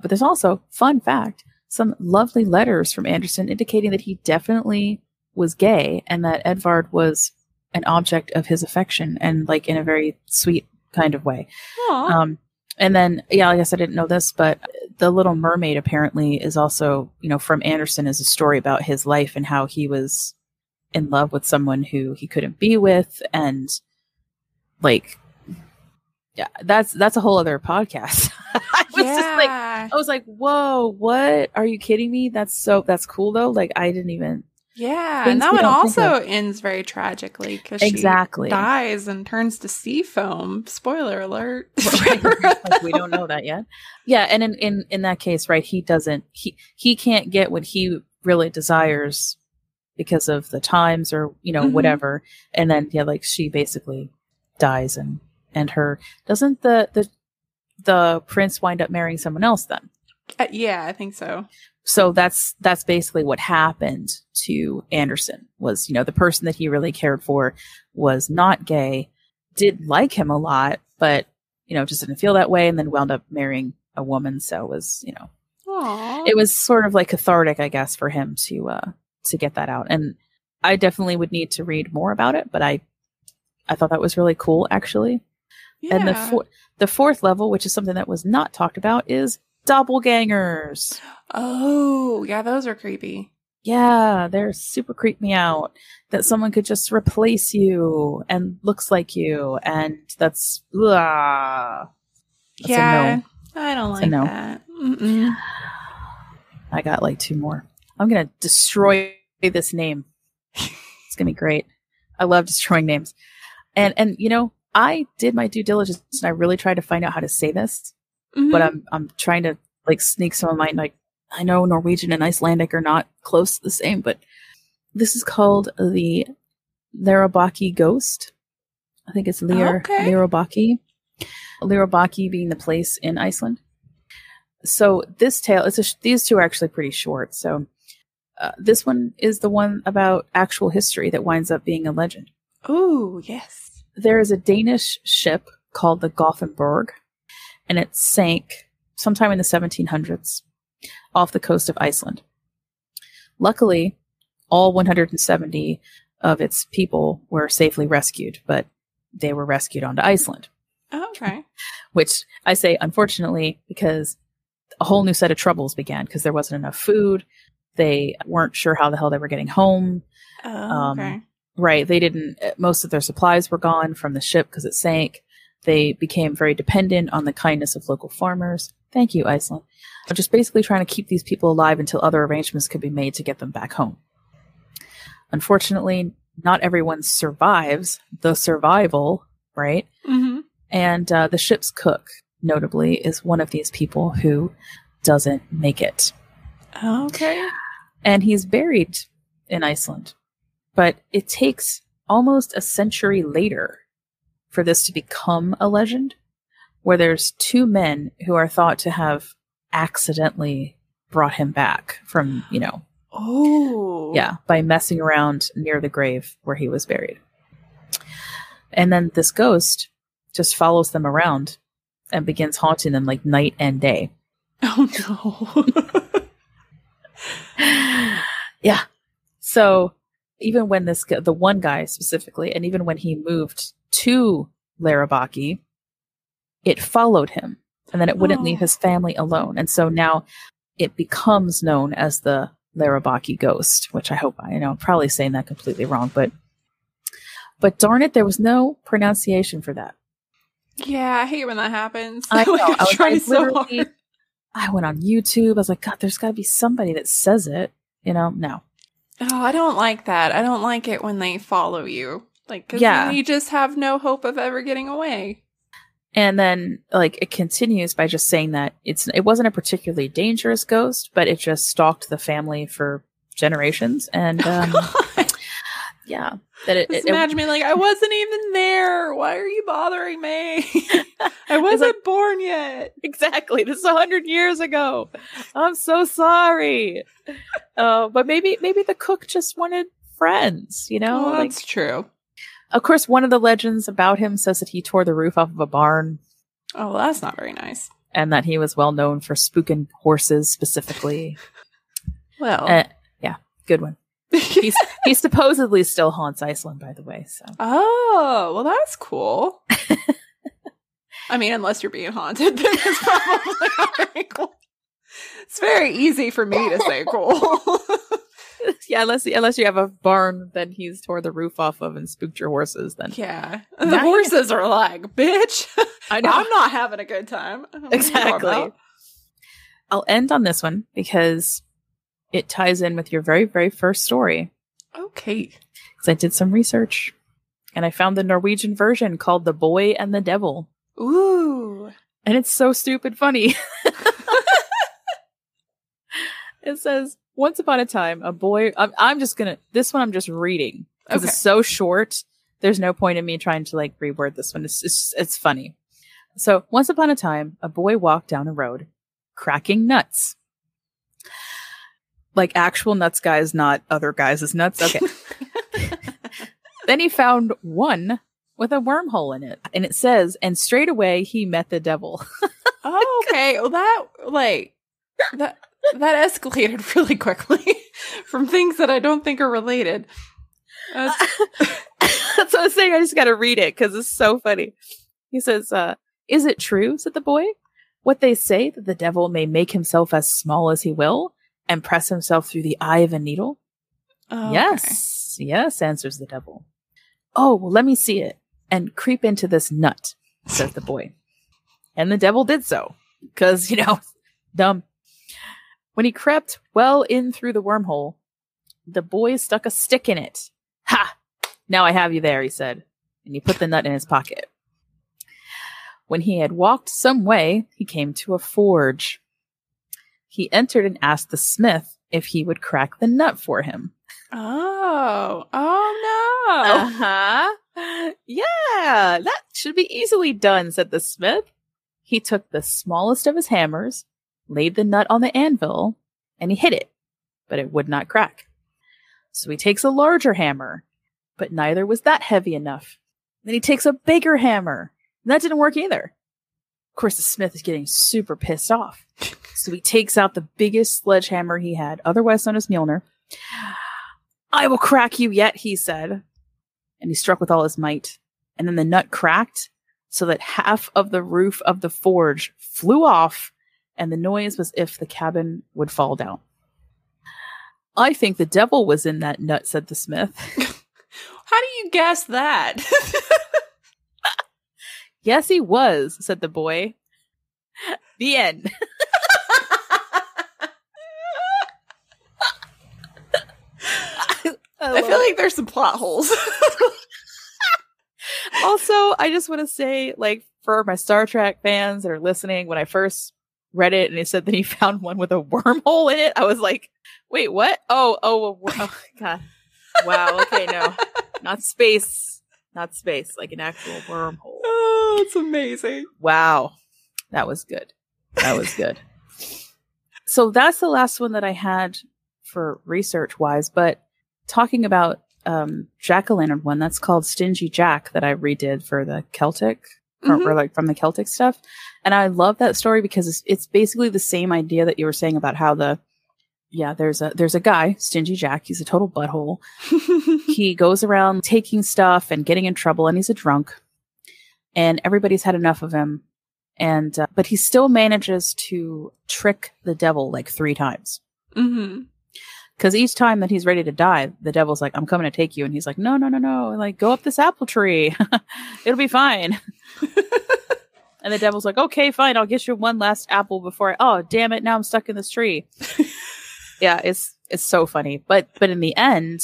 But there's also, fun fact, some lovely letters from Andersen indicating that he definitely was gay and that Edvard was an object of his affection and like in a very sweet kind of way. Um, and then, yeah, I guess I didn't know this, but The Little Mermaid apparently is also, you know, from Andersen is a story about his life and how he was in love with someone who he couldn't be with and like yeah, that's that's a whole other podcast. I was yeah. just like I was like, "Whoa, what? Are you kidding me? That's so that's cool though." Like I didn't even Yeah, and that one also ends very tragically cuz exactly. dies and turns to sea foam. Spoiler alert. like we don't know that yet. Yeah, and in in in that case, right, he doesn't he he can't get what he really desires because of the times or, you know, mm-hmm. whatever. And then yeah, like she basically dies and and her. Doesn't the the the prince wind up marrying someone else then? Uh, yeah, I think so. So that's that's basically what happened to Andersen Was you know the person that he really cared for was not gay, did like him a lot, but you know just didn't feel that way, and then wound up marrying a woman. So it was you know, Aww. it was sort of like cathartic, I guess, for him to uh to get that out. And I definitely would need to read more about it, but I I thought that was really cool actually. Yeah. And the four, the fourth level, which is something that was not talked about, is doppelgangers. Oh, yeah, those are creepy. Yeah, they're super creep me out. That someone could just replace you and looks like you, and that's ugh. That's yeah, no. I don't like no. that. Mm-mm. I got like two more. I'm gonna destroy this name. It's gonna be great. I love destroying names. And and you know, I did my due diligence and I really tried to find out how to say this, Mhm. but I'm I'm trying to like sneak some of my like I know Norwegian and Icelandic are not close to the same, but this is called the Larabaki ghost. I think it's Lir Okay. Lirabaki. Lirabaki being the place in Iceland. So this tale, it's a, sh- these two are actually pretty short. So uh, this one is the one about actual history that winds up being a legend. Ooh, yes. There is a Danish ship called the Gothenburg, and it sank sometime in the 1700s off the coast of Iceland. Luckily, all 170 of its people were safely rescued, but they were rescued onto Iceland Oh, okay. which I say unfortunately because a whole new set of troubles began because there wasn't enough food. They weren't sure how the hell they were getting home. Oh, Um, okay. Right. They didn't, uh, most of their supplies were gone from the ship because it sank. They became very dependent on the kindness of local farmers. Thank you, Iceland. Just basically trying to keep these people alive until other arrangements could be made to get them back home. Unfortunately, not everyone survives the survival, right? Mm-hmm. And uh, the ship's cook, notably, is one of these people who doesn't make it. Okay. And he's buried in Iceland. But it takes almost a century later for this to become a legend, where there's two men who are thought to have accidentally brought him back from, you know, Oh. yeah, by messing around near the grave where he was buried. And then this ghost just follows them around and begins haunting them like night and day. Oh no. yeah. So even when this, the one guy specifically, and even when he moved to Larabaki, it followed him and then it wouldn't Oh. leave his family alone. And so now it becomes known as the Larabaki ghost, which I hope I you know, I'm probably saying that completely wrong, but, but darn it, there was no pronunciation for that. yeah, I hate when that happens. I know. I, was, I so hard. I went on YouTube. I was like, God, there's got to be somebody that says it. You know, no. Oh, I don't like that. I don't like it when they follow you. Like, 'cause Yeah. you just have no hope of ever getting away. And then, like, it continues by just saying that it's it wasn't a particularly dangerous ghost, but it just stalked the family for generations. And um, yeah, that it, Just it, it- imagine me like, I wasn't even there. Why are you bothering me? I wasn't born yet. exactly this is a hundred years ago. I'm so sorry. Uh, but maybe maybe the cook just wanted friends. You know, like that's true. Of course, one of the legends about him says that he tore the roof off of a barn Oh, well, that's not very nice. and that he was well known for spooking horses specifically. Well, Uh, yeah, good one. He's, he supposedly still haunts Iceland, by the way. So oh, well, that's cool. I mean, unless you're being haunted, then it's probably not very cool. It's very easy for me to say cool. yeah, unless unless you have a barn that he's tore the roof off of and spooked your horses, then yeah. The horses are like, bitch, I I'm not having a good time. What are you talking exactly. I'll end on this one because it ties in with your very very first story. Okay. Because I did some research and I found the Norwegian version called "The Boy and the Devil." Ooh. and it's so stupid funny. It says, "Once upon a time, a boy." I'm, I'm just gonna. This one I'm just reading because Okay. it's so short. There's no point in me trying to like reword this one. It's it's, it's funny. So, once upon a time, a boy walked down a road, cracking nuts. Like actual nuts, guys, not other guys' nuts. Okay. then he found one with a wormhole in it, and it says, "And straight away he met the devil." Oh, okay. Well, that like that that escalated really quickly from things that I don't think are related. Uh, That's what I was saying. I just got to read it because it's so funny. He says, uh, "Is it true?" said the boy. "What they say that the devil may make himself as small as he will, and press himself through the eye of a needle? Oh, okay. Yes, yes, answers the devil. Oh, well, let me see it and creep into this nut, says the boy. And the devil did so, because, you know, dumb. When he crept well in through the wormhole, the boy stuck a stick in it. Ha! Now I have you there, he said, and he put the nut in his pocket. When he had walked some way, he came to a forge. He entered and asked the smith if he would crack the nut for him. Oh, oh no. Uh-huh. Yeah, that should be easily done, said the smith. He took the smallest of his hammers, laid the nut on the anvil, and he hit it, but it would not crack. So he takes a larger hammer, but neither was that heavy enough. Then he takes a bigger hammer, and that didn't work either. Of course, the smith is getting super pissed off. So he takes out the biggest sledgehammer he had, otherwise known as Mjolnir. I will crack you yet, he said. And he struck with all his might. And then the nut cracked so that half of the roof of the forge flew off, and the noise was if the cabin would fall down. I think the devil was in that nut, said the smith. How do you guess that? yes, he was, said the boy. The end. I feel like there's some plot holes. also, I just want to say, like, for my Star Trek fans that are listening, when I first read it and it said that he found one with a wormhole in it, I was like, wait, what? Oh, oh, oh God. Wow. Okay, no. Not space. Not space, like an actual wormhole. oh, it's amazing. Wow. That was good. That was good. so that's the last one that I had for research wise, but talking about um Jack o' Lantern one, that's called Stingy Jack that I redid for the Celtic or, Mhm. or like from the Celtic stuff. And I love that story because it's, it's basically the same idea that you were saying about how the yeah, there's a there's a guy, Stingy Jack, he's a total butthole. he goes around taking stuff and getting in trouble and he's a drunk and everybody's had enough of him and uh, but he still manages to trick the devil like three times hmm because each time that he's ready to die the devil's like i'm coming to take you. And he's like no no no no. Like go up this apple tree. It'll be fine. And the devil's like okay fine. I'll get you one last apple before i oh damn it. Now i'm stuck in this tree. Yeah it's it's so funny. But but in the end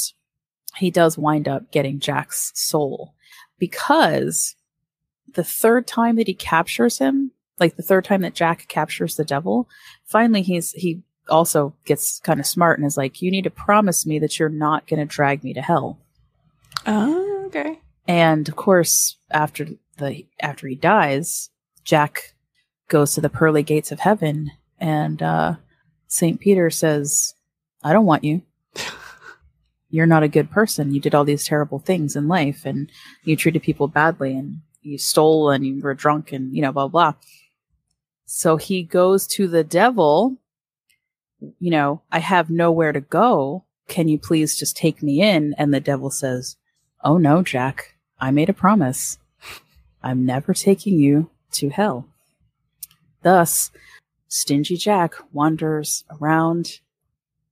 he does wind up getting jack's soul because the third time that he captures him like the third time that jack captures the devil finally he's he also gets kind of smart and is like you need to promise me that you're not going to drag me to hell. Oh, okay. and of course after the after he dies jack goes to the pearly gates of heaven and uh st peter says i don't want you. You're not a good person. You did all these terrible things in life and you treated people badly and you stole and you were drunk and you know blah blah. So he goes to the devil you know i have nowhere to go can you please just take me in and the devil says Oh no, Jack. I made a promise. I'm never taking you to hell. Thus, Stingy Jack wanders around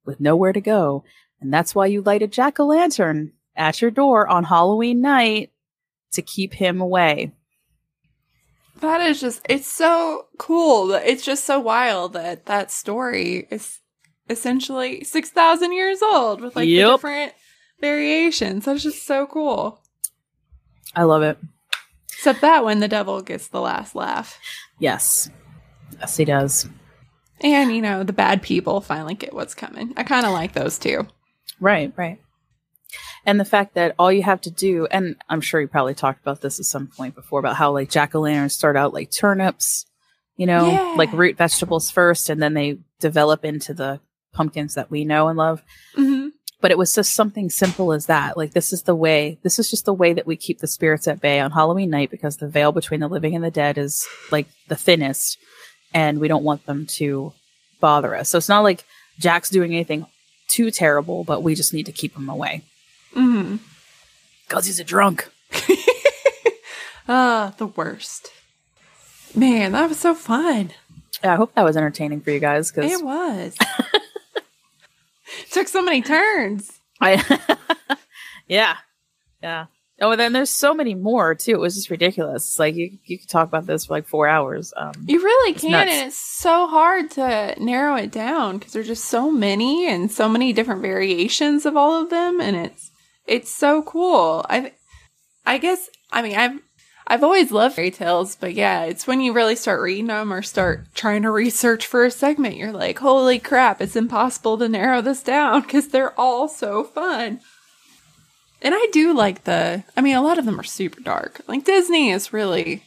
with nowhere to go, and that's why you light a jack o' lantern at your door on Halloween night to keep him away. That is just, it's so cool. It's just so wild that that story is essentially 6,000 years old with like Yep. different variations. That's just so cool. I love it. Except that when the devil gets the last laugh. Yes. Yes, he does. And, you know, the bad people finally get what's coming. I kind of like those too. Right, right. And the fact that all you have to do, and I'm sure you probably talked about this at some point before about how like jack o' lanterns start out like turnips, you know, Yeah. like root vegetables first, and then they develop into the pumpkins that we know and love. hmm But it was just something simple as that. Like, this is the way, this is just the way that we keep the spirits at bay on Halloween night because the veil between the living and the dead is like the thinnest, and we don't want them to bother us. So it's not like Jack's doing anything too terrible, but we just need to keep him away hmm because he's a drunk. Ah, the worst. Man, that was so fun. Yeah, I hope that was entertaining for you guys because It was. Took so many turns. I yeah. Yeah. Oh, and then there's so many more too. It was just ridiculous. It's like you you could talk about this for like four hours. Um, You really can, nuts. and it's so hard to narrow it down because there's just so many and so many different variations of all of them, and it's it's so cool. I I guess I mean I've I've always loved fairy tales, but yeah, it's when you really start reading them or start trying to research for a segment, you're like, holy crap, it's impossible to narrow this down because they're all so fun. And I do like the, I mean, a lot of them are super dark. Like Disney is really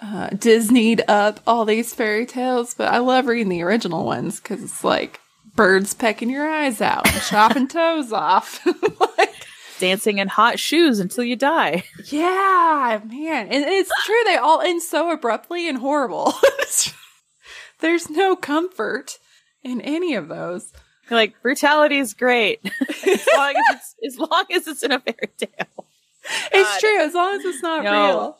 uh, Disneyed up all these fairy tales, but I love reading the original ones because it's like birds pecking your eyes out and chopping toes off. like, dancing in hot shoes until you die. yeah, man. And it's true, they all end so abruptly and horrible. There's no comfort in any of those. You're like brutality is great as long as it's as long as it's in a fairy tale. It's God. true, as long as it's not No. real.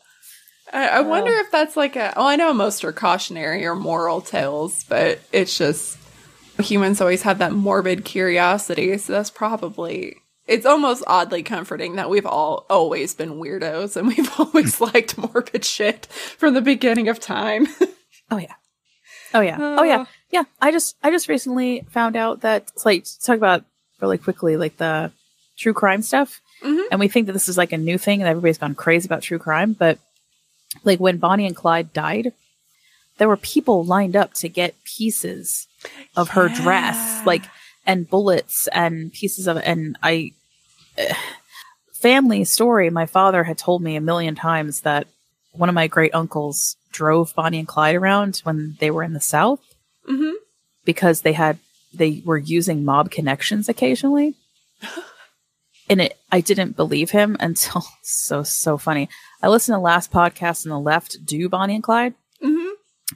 I, I No. wonder if that's like a. Oh, I know most are cautionary or moral tales, but it's just humans always have that morbid curiosity, so that's probably. It's almost oddly comforting that we've all always been weirdos and we've always liked morbid shit from the beginning of time. Oh yeah. Oh yeah. Oh yeah. Yeah. I just I just recently found out that it's like talk about really quickly like the true crime stuff. Mhm. And we think that this is like a new thing and everybody's gone crazy about true crime, but like when Bonnie and Clyde died, there were people lined up to get pieces of her dress, like and bullets and pieces of and I family story my father had told me a million times that one of my great uncles drove Bonnie and Clyde around when they were in the South hmm because they had they were using mob connections occasionally. and it I didn't believe him until so so funny. I listened to last podcast on the left do Bonnie and Clyde hmm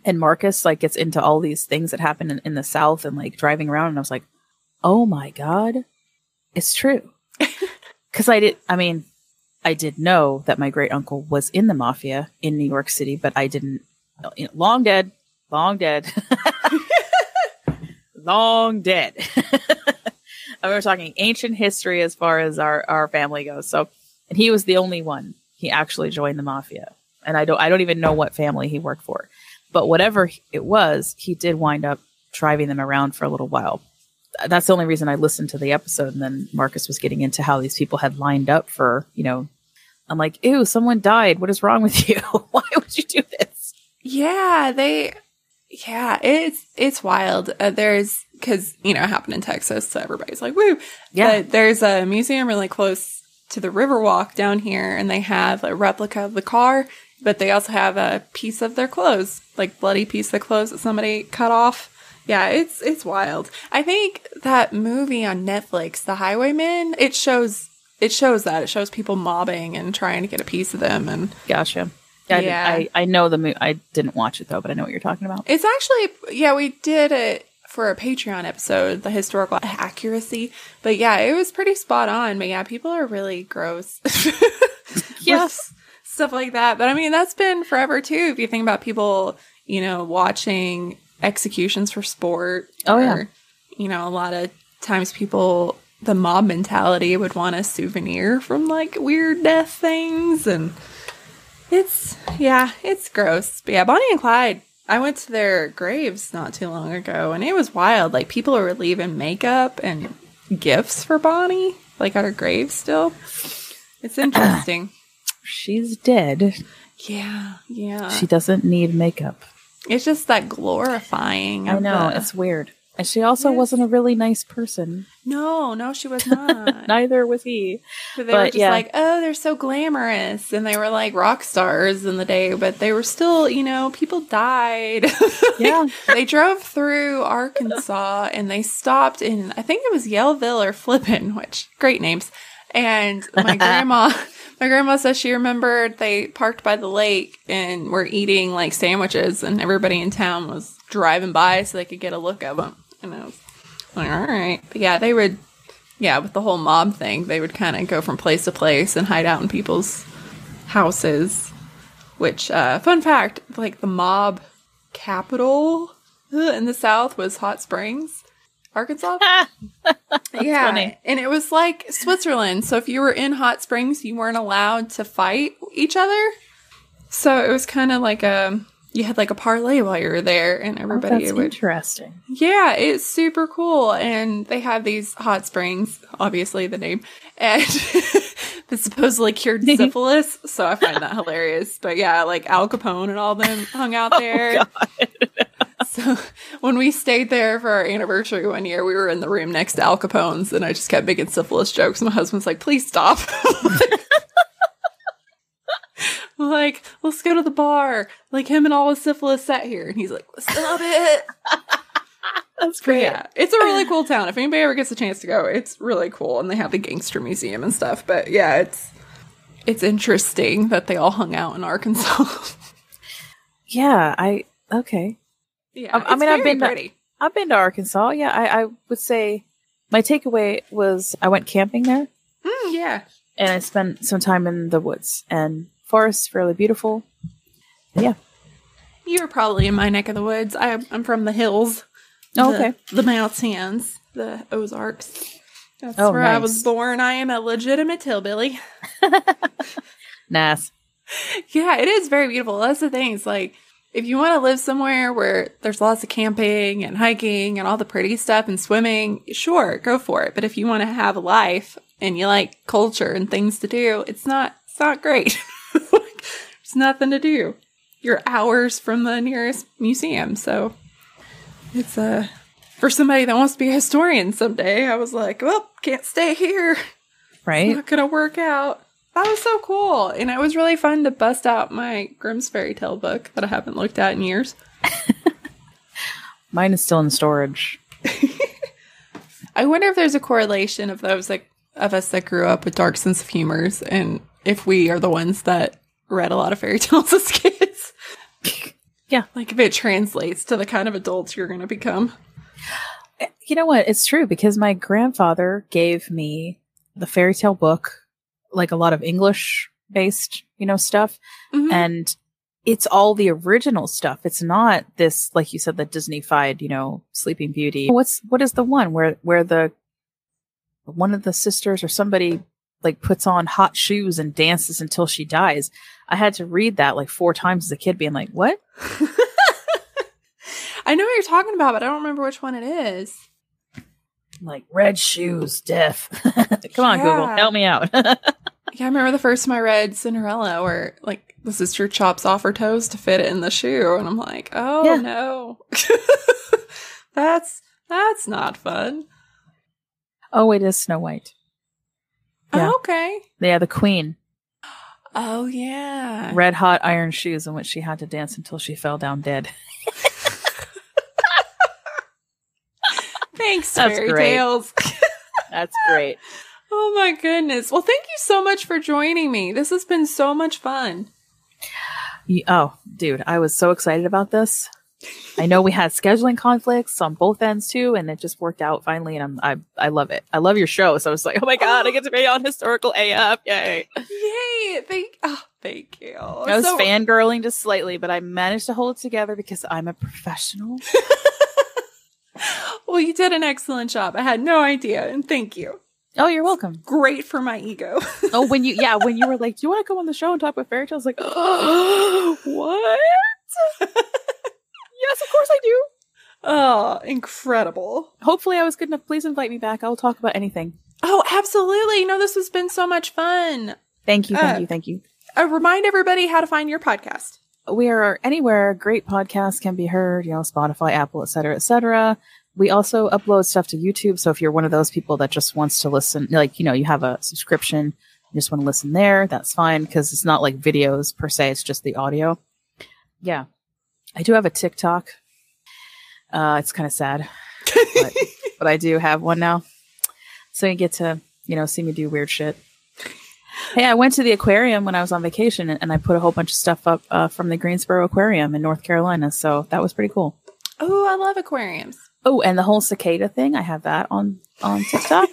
and Marcus like gets into all these things that happen in, in the South and like driving around and I was like, oh my god, it's true. Because I did, I mean, I did know that my great uncle was in the mafia in New York City, but I didn't. You know, long dead, long dead, long dead. and we were talking ancient history as far as our our family goes. So, and he was the only one. He actually joined the mafia, and I don't I don't even know what family he worked for, but whatever it was, he did wind up driving them around for a little while that's the only reason I listened to the episode. And then Marcus was getting into how these people had lined up for, you know, I'm like, ew, someone died. What is wrong with you? Why would you do this? Yeah, they. Yeah, it's it's wild. Uh, there's because you know it happened in Texas, so everybody's like, "Woo!" Yeah. But there's a museum really close to the Riverwalk down here, and they have a replica of the car, but they also have a piece of their clothes, like bloody piece of clothes that somebody cut off. Yeah, it's it's wild. I think that movie on Netflix, The Highwaymen, it shows it shows that it shows people mobbing and trying to get a piece of them, and Gotcha. Yeah, I, Yeah. didn't- I, I know the movie. I didn't watch it though, but I know what you're talking about. It's actually, yeah, we did it for a Patreon episode, the historical accuracy. But yeah, it was pretty spot on. But yeah, people are really gross. Yes. Stuff like that. But I mean, that's been forever too. If you think about people, you know, watching executions for sport. Oh, yeah. You know, a lot of times people, the mob mentality would want a souvenir from like weird death things. And it's, yeah, it's gross. But yeah, Bonnie and Clyde, I went to their graves not too long ago and it was wild. Like people were leaving makeup and gifts for Bonnie, like at her grave still. It's interesting. She's dead. yeah, yeah. She doesn't need makeup. It's just that glorifying. I know. the- It's weird. And she also Yes. wasn't a really nice person. no, no, she was not. Neither was he. But they But, were just yeah. like, oh, they're so glamorous, and they were like rock stars in the day, but they were still, you know, people died. Yeah. they drove through Arkansas and they stopped in, I think it was Yellville or Flippin, which great names. And my grandma, my grandma says she remembered they parked by the lake and were eating like sandwiches, and everybody in town was driving by so they could get a look at them. And I was like, all right, but yeah, they would yeah, with the whole mob thing, they would kind of go from place to place and hide out in people's houses. Which, uh, fun fact, like the mob capital in the South was Hot Springs. Arkansas. Yeah, funny. and it was like Switzerland. So if you were in hot springs, you weren't allowed to fight each other. So it was kind of like a you had like a parlay while you were there, and Oh, everybody that's would interesting. Yeah, it's super cool. And they have these hot springs, obviously the name, and that supposedly cured syphilis. So I find that hilarious. But yeah, like Al Capone and all them hung out oh, there. So when we stayed there for our anniversary one year, we were in the room next to Al Capone's and I just kept making syphilis jokes. My husband's like, please stop. like, let's go to the bar. Like him and all his syphilis sat here. And he's like, stop it. That's great. yeah, it's a really cool town. If anybody ever gets a chance to go, it's really cool, and they have the gangster museum and stuff. But yeah, it's it's interesting that they all hung out in Arkansas. Yeah, I okay. Yeah, I- I it's mean, I've very been to- pretty. I've been to Arkansas. Yeah, I, I would say my takeaway was I went camping there Mm, yeah, and I spent some time in the woods and forests, fairly beautiful. Yeah. you were probably in my neck of the woods. I, I'm from the hills. Oh, the, okay. The mountains, the Ozarks. That's Oh, where I was born. I am a legitimate hillbilly. Nice. Yeah, it is very beautiful. That's the thing. It's like if you want to live somewhere where there's lots of camping and hiking and all the pretty stuff and swimming, sure, go for it. But if you want to have a life and you like culture and things to do, it's not it's not great. like, there's nothing to do. You're hours from the nearest museum, so it's uh for somebody that wants to be a historian someday. I was like, well, can't stay here Right? not gonna work out. That was so cool. And it was really fun to bust out my Grimm's fairy tale book that I haven't looked at in years. Mine is still in storage. I wonder if there's a correlation of those like of us that grew up with dark sense of humors and if we are the ones that read a lot of fairy tales as kids. Yeah. Like if it translates to the kind of adults you're gonna become. You know what? It's true because my grandfather gave me the fairy tale book, like a lot of English based, you know, stuff. Mhm. And it's all the original stuff. It's not this, like you said, the Disney-fied, you know, Sleeping Beauty. What's, what is the one where, where the, one of the sisters or somebody like puts on hot shoes and dances until she dies? I had to read that like four times as a kid being like, what? I know what you're talking about, but I don't remember which one it is. Like red shoes, death. Come on, Google, help me out. Yeah, I remember the first time I read Cinderella where like the sister chops off her toes to fit it in the shoe, and I'm like, oh Yeah. no, that's that's not fun. oh, it is Snow White. Yeah. Oh, okay. Yeah, the queen. Oh yeah. Red hot iron shoes in which she had to dance until she fell down dead. Thanks, That's fairy great. tales. That's great. oh my goodness. Well, thank you so much for joining me. This has been so much fun. Oh, dude, I was so excited about this. I know we had scheduling conflicts on both ends too, and it just worked out finally. And I'm, I, I love it. I love your show. So I was like, oh my god, I get to be on historical AF! Yay! Yay! Thank. Oh, thank you. I was So- fangirling just slightly, but I managed to hold it together because I'm a professional. Well, you did an excellent job. I had no idea, and thank you. Oh, you're welcome. Great for my ego. Oh, when you, yeah, when you were like, do you want to come on the show and talk about fairy tales? Like, oh, what? yes, of course I do. Oh, incredible. Hopefully, I was good enough. Please invite me back. I will talk about anything. Oh, absolutely. No, this has been so much fun. Thank you, thank Uh, you, thank you. Uh, remind everybody how to find your podcast. We are anywhere great podcasts can be heard. You know, Spotify, Apple, etc., etc. We also upload stuff to YouTube. So if you're one of those people that just wants to listen, like you know, you have a subscription, you just want to listen there, that's fine because it's not like videos per se. It's just the audio. Yeah, I do have a TikTok. Uh, it's kind of sad, but, but I do have one now. So you get to, you know, see me do weird shit. Hey, I went to the aquarium when I was on vacation and, I put a whole bunch of stuff up uh, from the Greensboro Aquarium in North Carolina. So that was pretty cool. Oh, I love aquariums. Oh, and the whole cicada thing, I have that on on TikTok.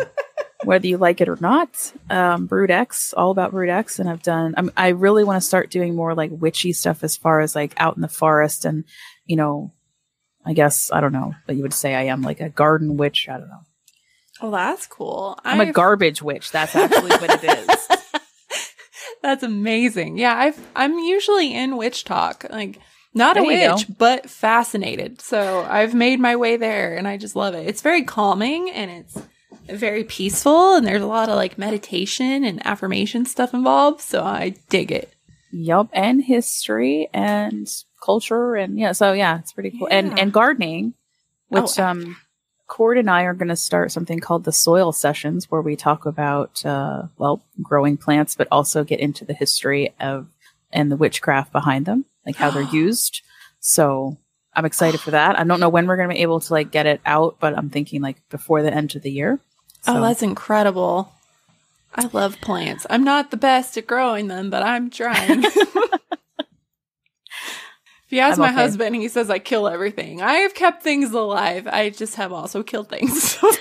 Whether you like it or not, um, Brood X, all about Brood X, and I've done. I'm, I really want to start doing more like witchy stuff as far as like out in the forest and you know, I guess I don't know, but you would say I am like a garden witch. I don't know. Oh, that's cool. I'm I've... a garbage witch. That's actually what it is. that's amazing. Yeah, I've I'm usually in witch talk. Like not there a witch, but fascinated. So I've made my way there and I just love it. It's very calming and it's very peaceful and there's a lot of like meditation and affirmation stuff involved. So I dig it. Yup. And history and culture and yeah, so yeah, it's pretty cool. Yeah. And and gardening, which oh, um Cord and I are going to start something called the soil sessions where we talk about, uh, well, growing plants, but also get into the history of and the witchcraft behind them, like how they're used. So I'm excited for that. I don't know when we're going to be able to like get it out, but I'm thinking like before the end of the year. So. Oh, that's incredible. I love plants. I'm not the best at growing them, but I'm trying. If you ask I'm my okay. husband, he says I kill everything. I have kept things alive. I just have also killed things.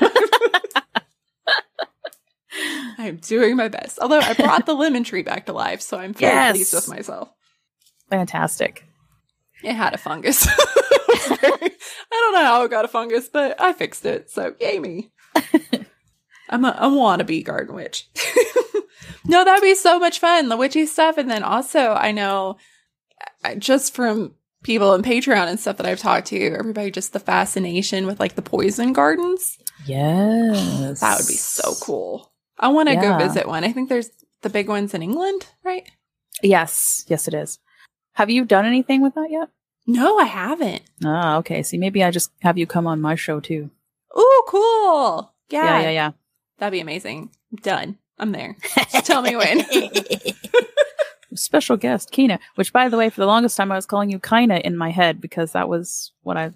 I'm doing my best. Although I brought the lemon tree back to life, so I'm very yes. pleased with myself. Fantastic. It had a fungus. I don't know how it got a fungus, but I fixed it. So yay me. I'm a, a wannabe garden witch. no, that'd be so much fun. The witchy stuff. And then also I know just from people on Patreon and stuff that I've talked to, everybody just the fascination with like the poison gardens. Yes. That would be so cool. I want to yeah. go visit one. I think there's the big ones in England, right? Yes. Yes, it is. Have you done anything with that yet? No, I haven't. Ah, okay. See, maybe I just have you come on my show too. Oh, cool. Yeah. Yeah, yeah, yeah. That'd be amazing. Done. I'm there. Just tell me when. special guest, Kina, which by the way, for the longest time I was calling you Kina in my head because that was what I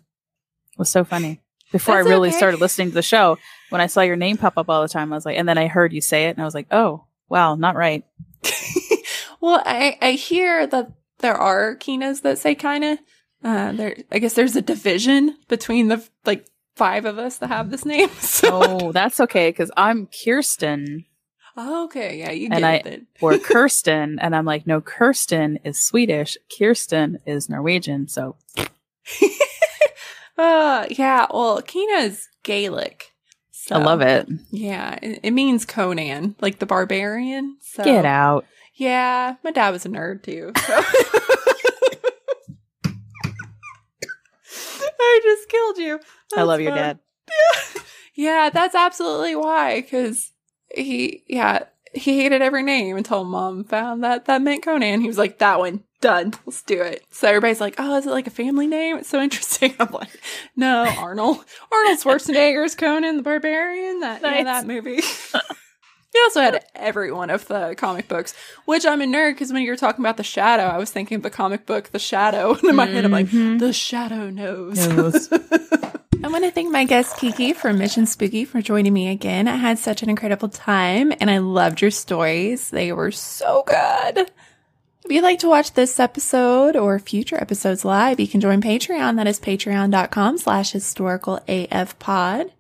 was so funny. Before That's I really okay. started listening to the show, when I saw your name pop up all the time, I was like, and then I heard you say it and I was like, oh, wow, not right. well, I, I hear that there are Kinas that say Kina. Uh, there, I guess there's a division between the like five of us that have this name. So. Oh, that's okay because I'm Kirsten, Oh, okay, yeah, you get and I, it. or Kirsten, and I'm like, no, Kirsten is Swedish, Kirsten is Norwegian, so. uh, yeah, well, Kina is Gaelic. So, I love it. Yeah, it, it, means Conan, like the barbarian. So. Get out. Yeah, my dad was a nerd too. So. I just killed you. That's I love fun. your dad. Yeah. yeah, that's absolutely why, because he yeah he hated every name until mom found that that meant Conan. He was like, that one, done. Let's do it. So everybody's like, oh, is it like a family name? It's so interesting. I'm like, no, Arnold. Arnold Schwarzenegger's Conan the Barbarian. That, nice. yeah, that movie. he also had every one of the comic books, which I'm a nerd because when you were talking about The Shadow, I was thinking of the comic book The Shadow. And in my mm-hmm. head, I'm like, mm-hmm. The Shadow knows. knows. I want to thank my guest Kiki from Mission Spooky for joining me again. I had such an incredible time and I loved your stories. They were so good. If you'd like to watch this episode or future episodes live, you can join Patreon. That is patreon.com slash historical AF pod.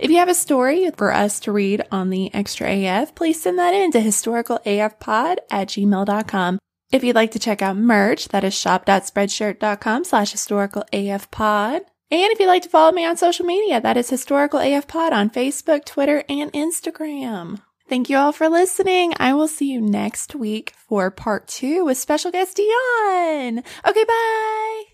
If you have a story for us to read on the extra AF, please send that in to historicalafpod at gmail.com. If you'd like to check out merch, that is shop.spreadshirt.com slash historicalafpod. And if you'd like to follow me on social media, that is Historical AF Pod on Facebook, Twitter, and Instagram. Thank you all for listening. I will see you next week for part two with special guest Dion. Okay, bye.